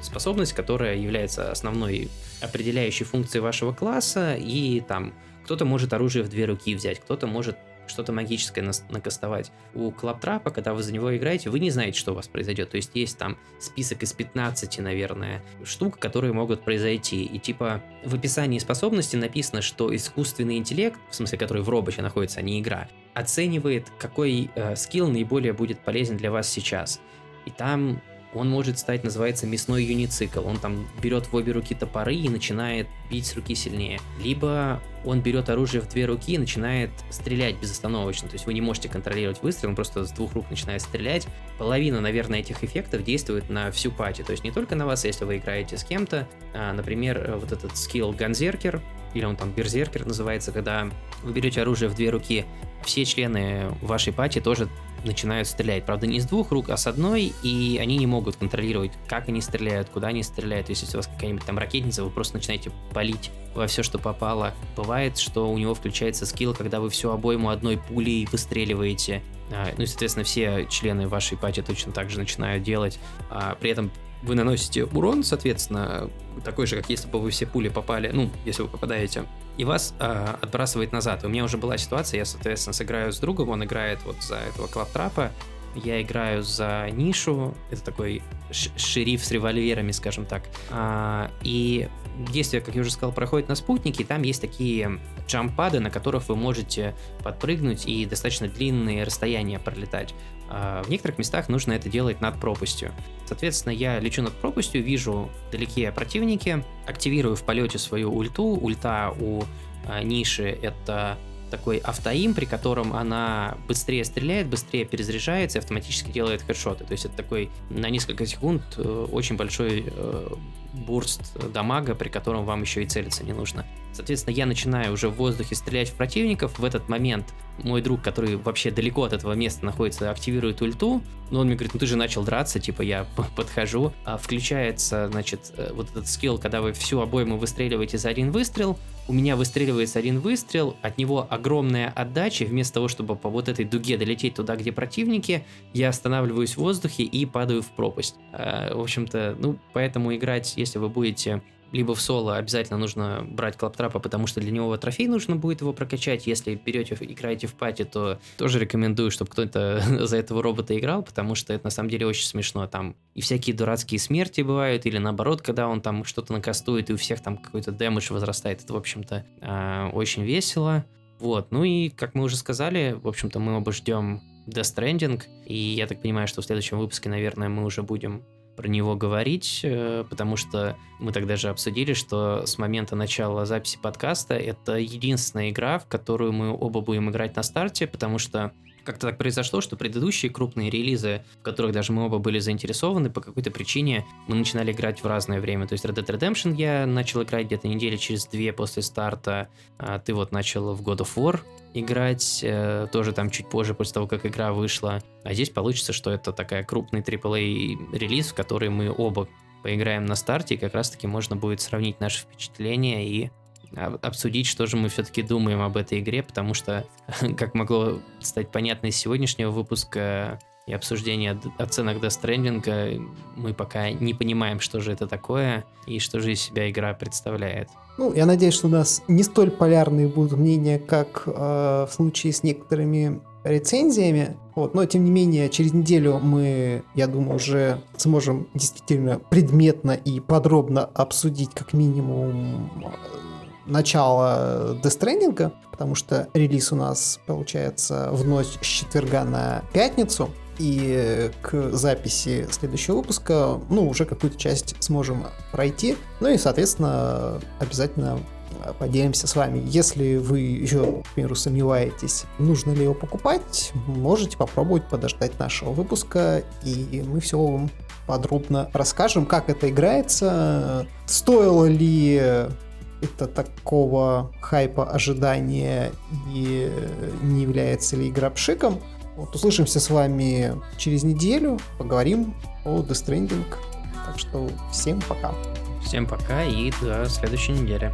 способность, которая является основной определяющей функцией вашего класса, и там кто-то может оружие в две руки взять, кто-то может что-то магическое накастовать. У Клаптрапа, когда вы за него играете, вы не знаете, что у вас произойдет. То есть есть там список из 15, наверное, штук, которые могут произойти. И типа в описании способности написано, что искусственный интеллект, в смысле, который в роботе находится, а не игра, оценивает, какой э, скилл наиболее будет полезен для вас сейчас. И там он может стать, называется, мясной юницикл. Он там берет в обе руки топоры и начинает бить с руки сильнее. Либо он берет оружие в две руки и начинает стрелять безостановочно. То есть вы не можете контролировать выстрел, он просто с двух рук начинает стрелять. Половина, наверное, этих эффектов действует на всю пати. То есть не только на вас, если вы играете с кем-то. А, например, вот этот скилл Ганзеркер, или он там Берзеркер называется, когда вы берете оружие в две руки, все члены вашей пати тоже начинают стрелять. Правда, не с двух рук, а с одной, и они не могут контролировать, как они стреляют, куда они стреляют. Если у вас какая-нибудь там ракетница, вы просто начинаете палить во все, что попало. Бывает, что у него включается скилл, когда вы всю обойму одной пулей выстреливаете. А, ну и, соответственно, все члены вашей пати точно так же начинают делать. А при этом вы наносите урон, соответственно, такой же, как если бы вы все пули попали, ну, если вы попадаете, и вас э, отбрасывает назад. У меня уже была ситуация, я, соответственно, сыграю с другом, он играет вот за этого клаптрапа, я играю за нишу, это такой шериф с револьверами, скажем так. А, и действие, как я уже сказал, проходит на спутнике, там есть такие джампады, на которых вы можете подпрыгнуть и достаточно длинные расстояния пролетать. А, в некоторых местах нужно это делать над пропастью. Соответственно, я лечу над пропастью, вижу вдалеке противники, активирую в полете свою ульту. Ульта у а, ниши это такой автоим, при котором она быстрее стреляет, быстрее перезаряжается и автоматически делает хедшоты. То есть это такой на несколько секунд э, очень большой э, бурст дамага, при котором вам еще и целиться не нужно. Соответственно, я начинаю уже в воздухе стрелять в противников. В этот момент мой друг, который вообще далеко от этого места находится, активирует ульту. Но он мне говорит, ну ты же начал драться, типа я <laughs> подхожу. А включается, значит, э, вот этот скилл, когда вы всю обойму выстреливаете за один выстрел. У меня выстреливается один выстрел, от него огромная отдача. Вместо того, чтобы по вот этой дуге долететь туда, где противники, я останавливаюсь в воздухе и падаю в пропасть. А, в общем-то, ну, поэтому играть, если вы будете либо в соло обязательно нужно брать клаптрапа, потому что для него трофей нужно будет его прокачать. Если берете, играете в пати, то тоже рекомендую, чтобы кто-то <laughs> за этого робота играл, потому что это на самом деле очень смешно. Там и всякие дурацкие смерти бывают, или наоборот, когда он там что-то накастует, и у всех там какой-то дэмэдж возрастает. Это, в общем-то, а, очень весело. Вот, ну и, как мы уже сказали, в общем-то, мы оба ждем Death Stranding, и я так понимаю, что в следующем выпуске, наверное, мы уже будем про него говорить, э, потому что мы тогда же обсудили, что с момента начала записи подкаста это единственная игра, в которую мы оба будем играть на старте, потому что как-то так произошло, что предыдущие крупные релизы, в которых даже мы оба были заинтересованы, по какой-то причине мы начинали играть в разное время. То есть Red Dead Redemption я начал играть где-то недели через две после старта, а ты вот начал в God of War играть, э, тоже там чуть позже, после того, как игра вышла. А здесь получится, что это такая крупный AAA релиз, в который мы оба поиграем на старте, и как раз-таки можно будет сравнить наши впечатления и обсудить, что же мы все-таки думаем об этой игре, потому что, <laughs> как могло стать понятно из сегодняшнего выпуска и обсуждения оценок Death Stranding, мы пока не понимаем, что же это такое и что же из себя игра представляет. Ну, я надеюсь, что у нас не столь полярные будут мнения, как э, в случае с некоторыми рецензиями. Вот, но тем не менее, через неделю мы, я думаю, уже сможем действительно предметно и подробно обсудить как минимум начала Death Stranding, потому что релиз у нас получается в ночь с четверга на пятницу. И к записи следующего выпуска, ну, уже какую-то часть сможем пройти. Ну и, соответственно, обязательно поделимся с вами. Если вы еще, к примеру, сомневаетесь, нужно ли его покупать, можете попробовать подождать нашего выпуска, и мы все вам подробно расскажем, как это играется, стоило ли это такого хайпа ожидания и не является ли игра пшиком. Вот услышимся с вами через неделю, поговорим о The Stranding. Так что всем пока. Всем пока и до следующей недели.